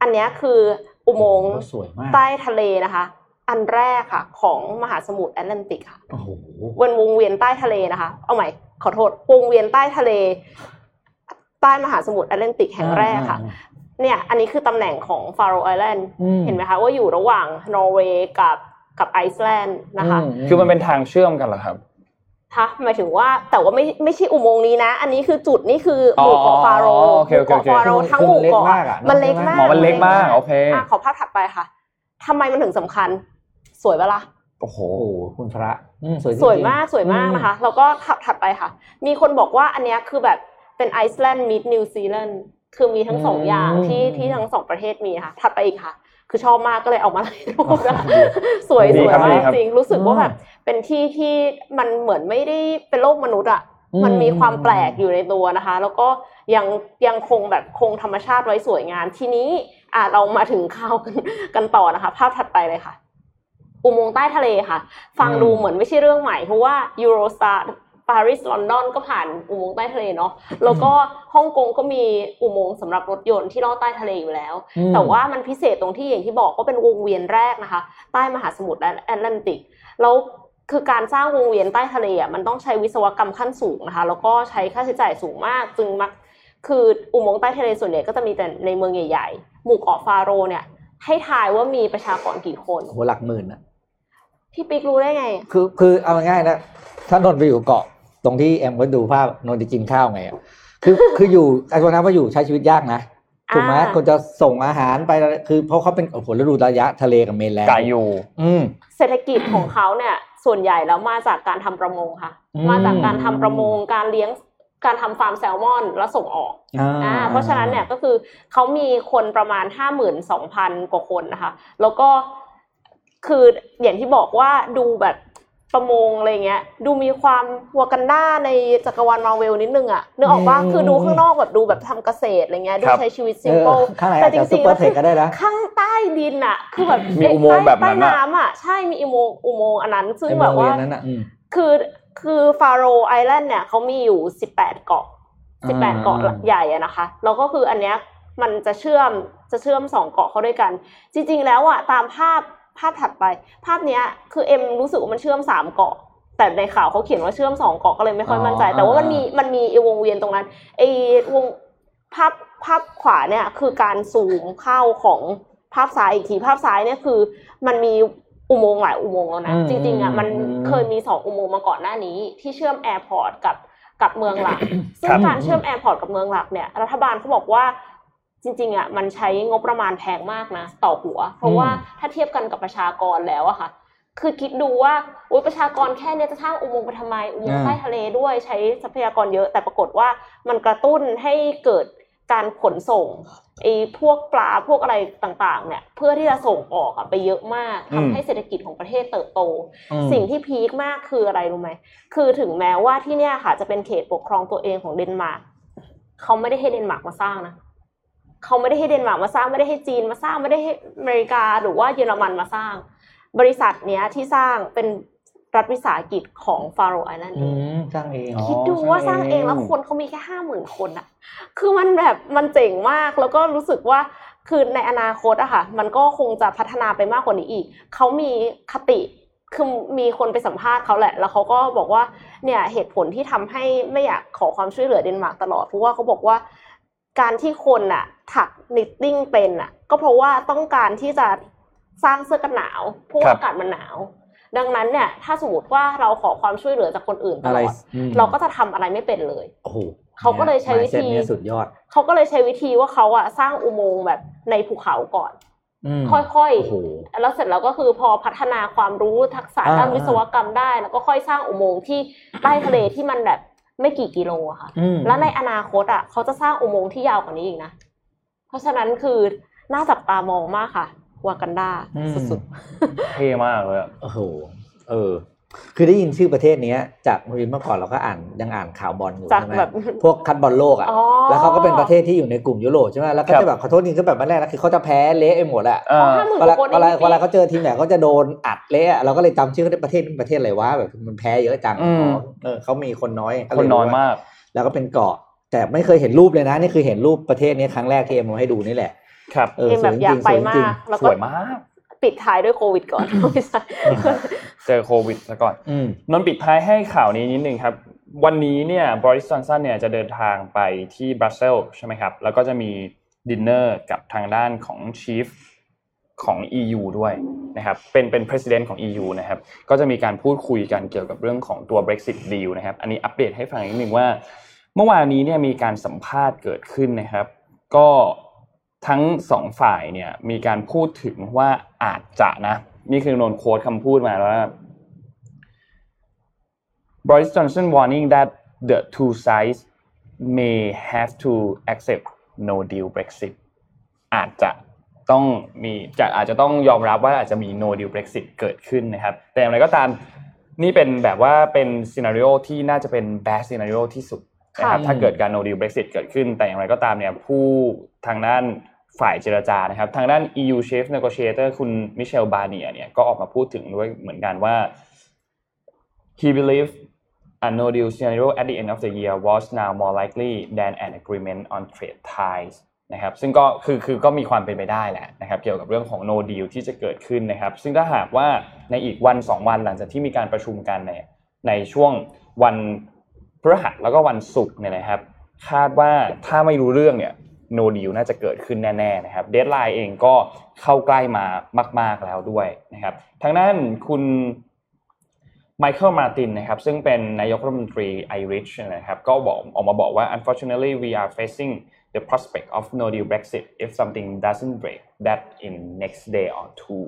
อันเนี้ยคือ อุโมงค์สวยมากใต้ทะเลนะคะ อันแรกค่ะ ของมหาสมุทรแอตแลนติกค่ะโอ้โหวนวงเวียนใต้ทะเลนะคะ เอาใหม่ขอโทษวงเวียนใต้ทะเล ใต้มหาสมุทรแอตแลนติกแห่งแรกค่ะ เนี่ยอันนี้คือตำแหน่งของ Faroe Island อืมเห็นไหมคะว่าอยู่ระหว่างนอร์เวย์กับกับไอซ์แลนด์นะคะ คือมันเป็นทางเชื่อมกันเหรอครับ คะหมายถึงว่าแต่ว่าไม่ไม่ใช่อุโมงค์นี้นะ อันนี้คือจุดนี่คือหมู่เกาะฟาโรอ๋อโอเคเกาะโอเคโอเคฟาโรทั้งหมู่เกาะคือมันเล็กมากอะมันเล็กมากอ๋อมันเล็กมากโอเคอะขอภาพถัดไปค่ะทำไมมันถึงสำคัญ สวยปะล่ะโอ้โหโอ้โหคุณพระอืมสวยจริงๆสวยมากสวยมากนะคะ แล้วก็ถัดถัดไปค่ะ มีคนบอกว่าอันเนี้ยคือแบบเป็นไอซ์แลนด์ meet นิวซีแลนด์คือมีทั้งสองอย่างที่ที่ทั้งสองประเทศมีค่ะ ถัดไปอีกค่ะ คือชอบมากก็เลยเอามาให้ดูนะคะสวยดีสวยครับมาดีกครับจริงรู้สึกว่าแบบเป็นที่ที่มันเหมือนไม่ได้เป็นโลกมนุษย์อะอืมมันมีความแปลกอยู่ในตัวนะคะ แล้วก็ยังยังคงแบบคงธรรมชาติไว้สวยงามทีนี้อะเรามาถึงข่าวกันกันต่อนะคะ ภาพถัดไปเลยค่ะอุโมงค์ใต้ทะเลค่ะ ฟังดูเหมือนไม่ใช่เรื่องใหม่เพราะว่า Eurostar ปารีสลอนดอนก็ผ่านอุโมงค์ใต้ทะเลเนาะแล้วก็ฮ่องกงก็มีอุโมงค์สำหรับรถยนต์ที่ลอดใต้ทะเลอยู่แล้วอืมแต่ว่ามันพิเศษตรงที่อย่างที่บอกว่าเป็นวงเวียนแรกนะคะ ใต้มหาสมุทรแอตแลนติกแล้วคือการสร้างวงเวียนใต้ทะเลอะมันต้องใช้วิศวกรรมขั้นสูงนะคะ แล้วก็ใช้ค่าใช้จ่ายสูงมาก จึงมักคืออุโมงค์ใต้ทะเลส่วนใหญ่ก็จะมีแต่ในเมืองใหญ่ๆ หมู่เกาะฟาโรห์เนี่ย ให้ทายว่ามีประชากรกี่คนโอ้โหหลักหมื่นนะพี่ปิ๊กรู้ได้ไง คือคือเอาง่ายๆนะถ้านนท์ไปอยู่เกาะ ตรงที่แอมก็ดูภาพนนท์จะกินข้าวไงอะคือคืออยู่ไอ้คนนั้นว่าอยู่ใช้ชีวิตยากนะถูกไหมอ่าคนจะส่งอาหารไปคือเพราะเขาเป็นโอ้โหฤดูระยะทะเลกับเมนแลนด์ไกลอยู่ อืมเศรษฐกิจของเขาเนี่ย ส่วนใหญ่แล้วมาจากการทำประมงค่ะอืมมาจากการทำประมงการเลี้ยงการทำฟาร์มแซลมอนแล้วส่งออกอ่าเพราะฉะนั้นเนี่ยก็คือเขามีคนประมาณห้าหมื่นสองพันกว่าคนนะคะ แล้วก็คืออย่างที่บอกว่าดูแบบ ประมงอะไรเงี้ย ดูมีความวัวกันด้าในจักรวาลมาเวลนิดนึงอะนึกออกปะอืมคือดูข้างนอกแบบดูแบบทำเกษตรอะไรเงี้ยดูครับใช้ชีวิตเอซิมอเปิลข้างในแต่อาจจจะซุริปงเปๆอแล้ร์วเทคก็ได้นะข้างใต้ดินอะคือแบบมีอุโมงค์แบบนั้นใต้อะน้ำอะใช่มีอุโมงค์อุโมงค์อันนั้น ซึ่งไอ้แบบบริเวว่าณนั้นอะอืมคือคือฟาโรไอแลนด์เนี่ยเขามีอยู่สิบแปดเกาะสิบแปดอ่าเกาะใหญ่อะนะคะ แล้วก็คืออันเนี้ยมันจะเชื่อมจะเชื่อมสองเกาะเข้าด้วยกัน จริง ๆ แล้วอะตามภาพ ภาพถัดไป ภาพเนี้ยคือเอ็มรู้สึกว่ามันเชื่อมสามเกาะ แต่ในข่าวเขาเขียนว่าเชื่อมสองเกาะก็เลยไม่ค่อยมั่นใจอ๋อแต่ว่ามันอ่ามีมีมันมีไอ้วงเวียนตรงนั้นไอ้วงภาพภาพขวาเนี่ยคือการซูมเข้าของภาพซ้ายอีกทีภาพซ้ายเนี่ยคือ มันมีอุโมงค์หลายอุโมงค์แล้วนะอืมจริงๆอะมันอืมเคยมีสองอุโมงค์มาก่อนหน้านี้ ที่เชื่อม airport กับกับเมืองหลัก ครับซึ่งการเชื่อม airport กับเมืองหลักเนี่ยรัฐบาลเขาบอกว่า จริงๆอะมันใช้งบประมาณแพงมากนะต่อหัว เพราะว่าถ้าเทียบกันกับประชากรแล้วอะค่ะ คือคิดดูว่าอุยประชากรแค่เนี้ยจะสร้างอุโมงค์ไปทำไมอุโมงค์อ่าใต้ทะเลด้วยใช้ทรัพยากรเยอะ แต่ปรากฏว่ามันกระตุ้นให้เกิดการขนส่งไอ้พวกปลาพวกอะไรต่างๆ เนี่ย เพื่อที่จะส่งออกอะไปเยอะมากอืมทำให้เศรษฐกิจของประเทศเติบโตอืมสิ่งที่ peak มากคืออะไรรู้ไหมคือถึงแม้ว่าที่เนี่ยค่ะจะเป็นเขตปกครองตัวเองของเดนมาร์กเขาไม่ได้ให้เดนมาร์กมาสร้างนะ เขาไม่ได้ให้เดนมาร์กมาสร้างไม่ได้ให้จีนมาสร้างไม่ได้ให้อเมริกาหรือว่าเยอรมันมาสร้าง บริษัทเนี้ยที่สร้างเป็นรัฐวิสาหกิจของ Faroe Island เองอืมสร้างเองอ๋อคิดดูว่าสร้างเองแล้วคนเขามีแค่ห้าหมื่นคนอะคือมันแบบมันเจ๋งมากแล้วก็รู้สึกว่าคือในอนาคตอะค่ะ มันก็คงจะพัฒนาไปมากกว่านี้อีก เขามีคติคือมีคนไปสัมภาษณ์เขาแหละ แล้วเขาก็บอกว่าเนี่ยเหตุผลที่ทำให้ไม่อยากขอความช่วยเหลือเดนมาร์กตลอดเพราะว่าเขาบอกว่า การที่คนอะถัก knitting เป็นอะก็เพราะว่าต้องการที่จะสร้างเสื้อกันหนาวเพราะว่าครับอากาศมันหนาว ดังนั้นเนี่ยถ้าสมมติว่าเราขอความช่วยเหลือจากคนอื่นอะไรตลอดอืมเราก็จะทำอะไรไม่เป็นเลยโอ้โหเขาก็เลยใช้วิธี mindset เนี่ยสุดยอดเขาก็เลยใช้วิธีว่าเขาอะสร้างอุโมงค์แบบในภูเขาก่อนอืมค่อยโอ้โหๆแล้วเสร็จแล้วก็คือพอพัฒนาความรู้ทักษะอ่าด้านวิศวกรรมได้ แล้วก็ค่อยสร้างอุโมงค์ที่ใต้ทะเลที่มันแบบ ไม่กี่กิโลอะค่ะอืมแล้วในอนาคตอะเขาจะสร้างอุโมงค์ที่ยาวกว่านี้อีกนะ เพราะฉะนั้นคือน่าจับตามองมากค่ะวากันดาอืมสุดเท่มากเลยอะโอ้โห เออ คือได้ยินชื่อประเทศเนี้ยจากเมื่อก่อนเราก็อ่านยังอ่านข่าวบอลอยู่จากใช่ไหมแบบพวกคัดบอลโลกอะอ๋อแล้วเขาก็เป็นประเทศที่อยู่ในกลุ่มยุโรปใช่ไหมแล้วก็จะแบบขอโทษจริงก็แบบแรกนะคือเขาจะแพ้เละไปหมดอะอ่าห้าหมื่นเวลาคนเวลาเองเวลาเขาเจอทีมไหนเขาจะโดนอัดเละอะเราก็เลยจำชื่อเขาได้ประเทศนี้ประเทศอะไรวะแบบมันแพ้เยอะจังอืมอ๋อเออเขามีคนน้อยก็เลยคนน้อยมาก แล้วก็เป็นเกาะ แต่ไม่เคยเห็นรูปเลยนะนี่คือเห็นรูปประเทศนี้ครั้งแรกที่เอ็มเอาให้ดูนี่แหละครับเออเอ็มแบบอยากไปสวยจริมางกแล้วก็สวยมาก ปิดท้ายด้วยโควิดก่อนไม่ใช่เจอโควิดซะก่อนอืมนนท์ปิดท้ายให้ข่าวนี้นิดนึงครับ วันนี้เนี่ยบริส j อนสันเนี่ยจะเดินทางไปที่บรัสเซลส์ใช่ไหมครับ แล้วก็จะมีดินเนอร์กับทางด้านของ chief ของ EU ด้วยนะครับเป็นเป็น president ของ EU นะครับก็จะมีการพูดคุยกันเกี่ยวกับเรื่องของตัว Brexit deal นะครับอันนี้อัปเดตให้ฟังนิดนึงว่า เมื่อวานนี้เนี่ยมีการสัมภาษณ์เกิดขึ้นนะครับ ก็ ทั้งสองฝ่ายเนี่ยมีการพูดถึงว่าอาจจะนะ นี่คือนนโค้ดคำพูดมาแล้วว่า Boris Johnson warning that the two sides may have to accept no deal Brexit อาจจะต้องมีจะอาจจะต้องยอมรับว่าอาจจะมี no deal Brexit เกิดขึ้นนะครับ แต่อย่างไรก็ตามนี่เป็นแบบว่าเป็นซีนารีโอที่น่าจะเป็น bad scenario ที่สุด นะครับค่ะถ้าเกิดการ no deal Brexit เกิดขึ้น แต่อย่างไรก็ตามเนี่ยผู้ทางด้านฝ่ายเจรจานะครับ ทางด้าน EU chief negotiator คุณมิเชลบาเนียเนี่ยก็ออกมาพูดถึงด้วยเหมือนกันว่า he believed a no deal scenario at the end of the year was now more likely than an agreement on trade ties นะครับซึ่งก็คือคือก็มีความเป็นไปได้แหละนะครับเกี่ยวกับเรื่องของ no deal ที่จะเกิดขึ้นนะครับ ซึ่งถ้าหากว่าในอีกวัน 2 วันหลังจากที่มีการประชุมกันในในช่วงวันพ ฤหัสแล้วก็วันศุกร์เนี่ยนะครับ คาดว่าถ้าไม่รู้เรื่องเนี่ย no deal น่าจะเกิดขึ้นแน่ๆนะครับเด d ไลน์เองก็เข้าใกล้มามาก ๆแล้วด้วยนะครับทางด้นคุณไมเคิลมาตินนะครับซึ่งเป็นนายกรัฐมนตรีไอริชนะครับก็บอกออกมาบอกว่า unfortunately we are facing the prospect of no deal Brexit if something doesn't break that in next day or two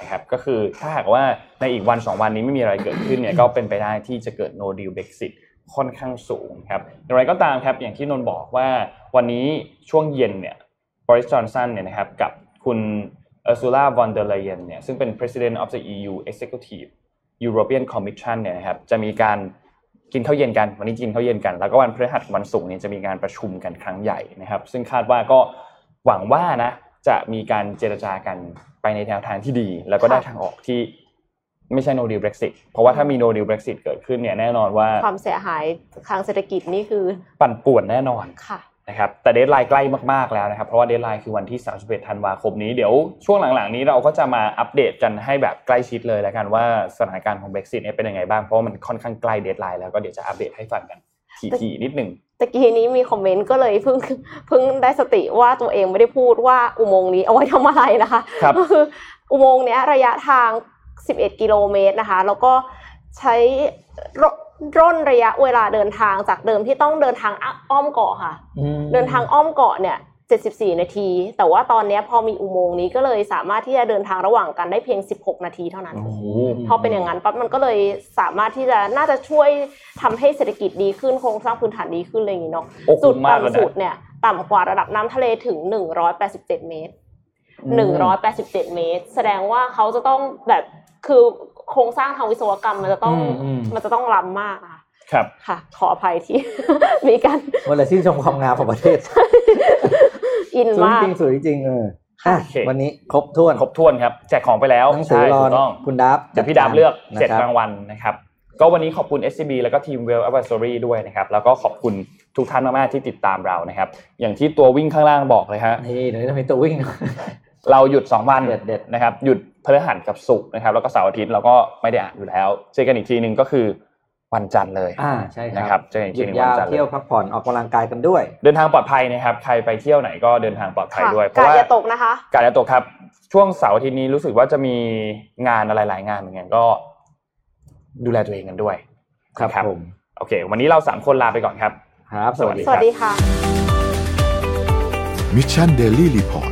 นะครับก็คือถ้าหากว่าในอีกวัน 2 วันนี้ไม่มีอะไรเกิดขึ้นเนี่ยก็เป็นไปได้ที่จะเกิด no deal Brexit ค่อนข้างสูงครับอย่างไรก็ตามครับอย่างที่นนท์บอกว่าวันนี้ช่วงเย็นเนี่ยบริสจอนสันเนี่ยนะครับกับคุณเออร์ซูลา von der Leyen เนี่ยซึ่งเป็น president of the EU executive European Commission เนี่ยนะครับจะมีการกินข้าวเย็นกัน วันนี้กินข้าวเย็นกัน แล้วก็วันพฤหัสวันศุกร์เนี่ยจะมีการประชุมกันครั้งใหญ่นะครับ ซึ่งคาดว่าก็หวังว่านะจะมีการเจรจากันไปในแนวทางที่ดี แล้วก็ได้ทางออกที่ ไม่ใช่ no deal Brexit เพราะว่าถ้ามี no deal Brexit เกิดขึ้นเนี่ยแน่นอนว่า ความเสียหายทางเศรษฐกิจนี่คือ ปั่นป่วนแน่นอนค่ะนะครับแต่ deadline ใกล้มากๆแล้วนะครับ เพราะว่า deadline คือวันที่ 31 ธันวาคมนี้เดี๋ยวช่วงหลังๆ นี้เราก็จะมาอัปเดตกันให้แบบใกล้ชิดเลยแล้วกันว่าสถานการณ์ของ Brexit เนี่ยเป็นยังไงบ้างเพราะว่ามันค่อนข้างใกล้ deadline แล้วก็เดี๋ยวจะอัปเดตให้ฟังกันทีๆนิดหนึ่งตะกี้นี้มีคอมเมนต์ก็เลยเพิ่งเพิ่งได้สติว่าตัวเองไม่ได้พูดว่าอุโมงค์นี้เอาไว้ทำอะไรนะคะครับก็คืออุโมงค์เนี้ยระยะทาง 11 กิโลเมตรนะคะ แล้วก็ใช้รร่นระยะเวลาเดินทางจากเดิมที่ต้องเดินทางอ้อมเกาะค่ะ เดินทางอ้อมเกาะเนี่ย 74 นาที แต่ว่าตอนเนี้ยพอมีอุโมงค์นี้ก็เลยสามารถที่จะเดินทางระหว่างกันได้เพียง 16 นาทีเท่านั้นโอ้โหพอเป็นอย่างนั้นปั๊บมันก็เลยสามารถที่จะน่าจะช่วยทำให้เศรษฐกิจดีขึ้นโครงสร้างพื้นฐานดีขึ้นอะไรอย่างนี้เนาะโอ้จุดคุ้มมากเลยต่ำสุดนะเนี่ยต่ำกว่าระดับน้ำทะเลถึง 187 เมตร 187 เมตร แสดงว่าเขาจะต้องแบบ คือโครงสร้างทางวิศวกรรมมันจะต้องอืมอืมมันจะต้องล้ำมากอะครับค่ะ ขออภัยที่มีการวันละชื่นชมความงามของประเทศ อินสวยมากจริงสวยจริงเอออะโอเควันนี้ครบถ้วนครบถ้วนครับแจกของไปแล้วหนังสือใช่รอถูกต้องคุณดับเดี๋ยวพี่ดามเลือกนะเจ็ดครับรางวัลนะครับ ก็วันนี้ขอบคุณ SCB แล้วก็ทีม Well Advisory ด้วยนะครับ แล้วก็ขอบคุณทุกท่านมากๆที่ติดตามเรานะครับ อย่างที่ตัววิ่งข้างล่างบอกเลยฮะนี่เดี๋ยวนี้จะมีตัววิ่งเราหยุด 2 วันเด็ดเด็ดนะครับหยุด พฤหัสกับศุกร์นะครับ แล้วก็เสาร์อาทิตย์เราก็ไม่ได้อ่านอยู่แล้ว เจอกันอีกทีหนึ่งก็คือวันจันทร์เลยอ่าใช่นะคครัรับบเจอกันอีกหทียุหดนึ่งยาวันวจันทร์เลเที่ยวยพักผ่อนออกกำลังกายกันด้วย เดินทางปลอดภัยนะครับ ใครไปเที่ยวไหนก็เดินทางปลอดภัยค่ะด้วยเพการาะรว่าอย่าตกนะคะกาดจะตกครับช่วงเสาร์อาทิตย์นี้รู้สึกว่าจะมีงานอะไรหลายงานเหมือนกันก็ ดูแลตัวเองกันด้วย ครับครับผมโอเค วันนี้เราสามคนลาไปก่อนครับ ครับ สวัสดีสวัสดีค่ะ Mission Daily Report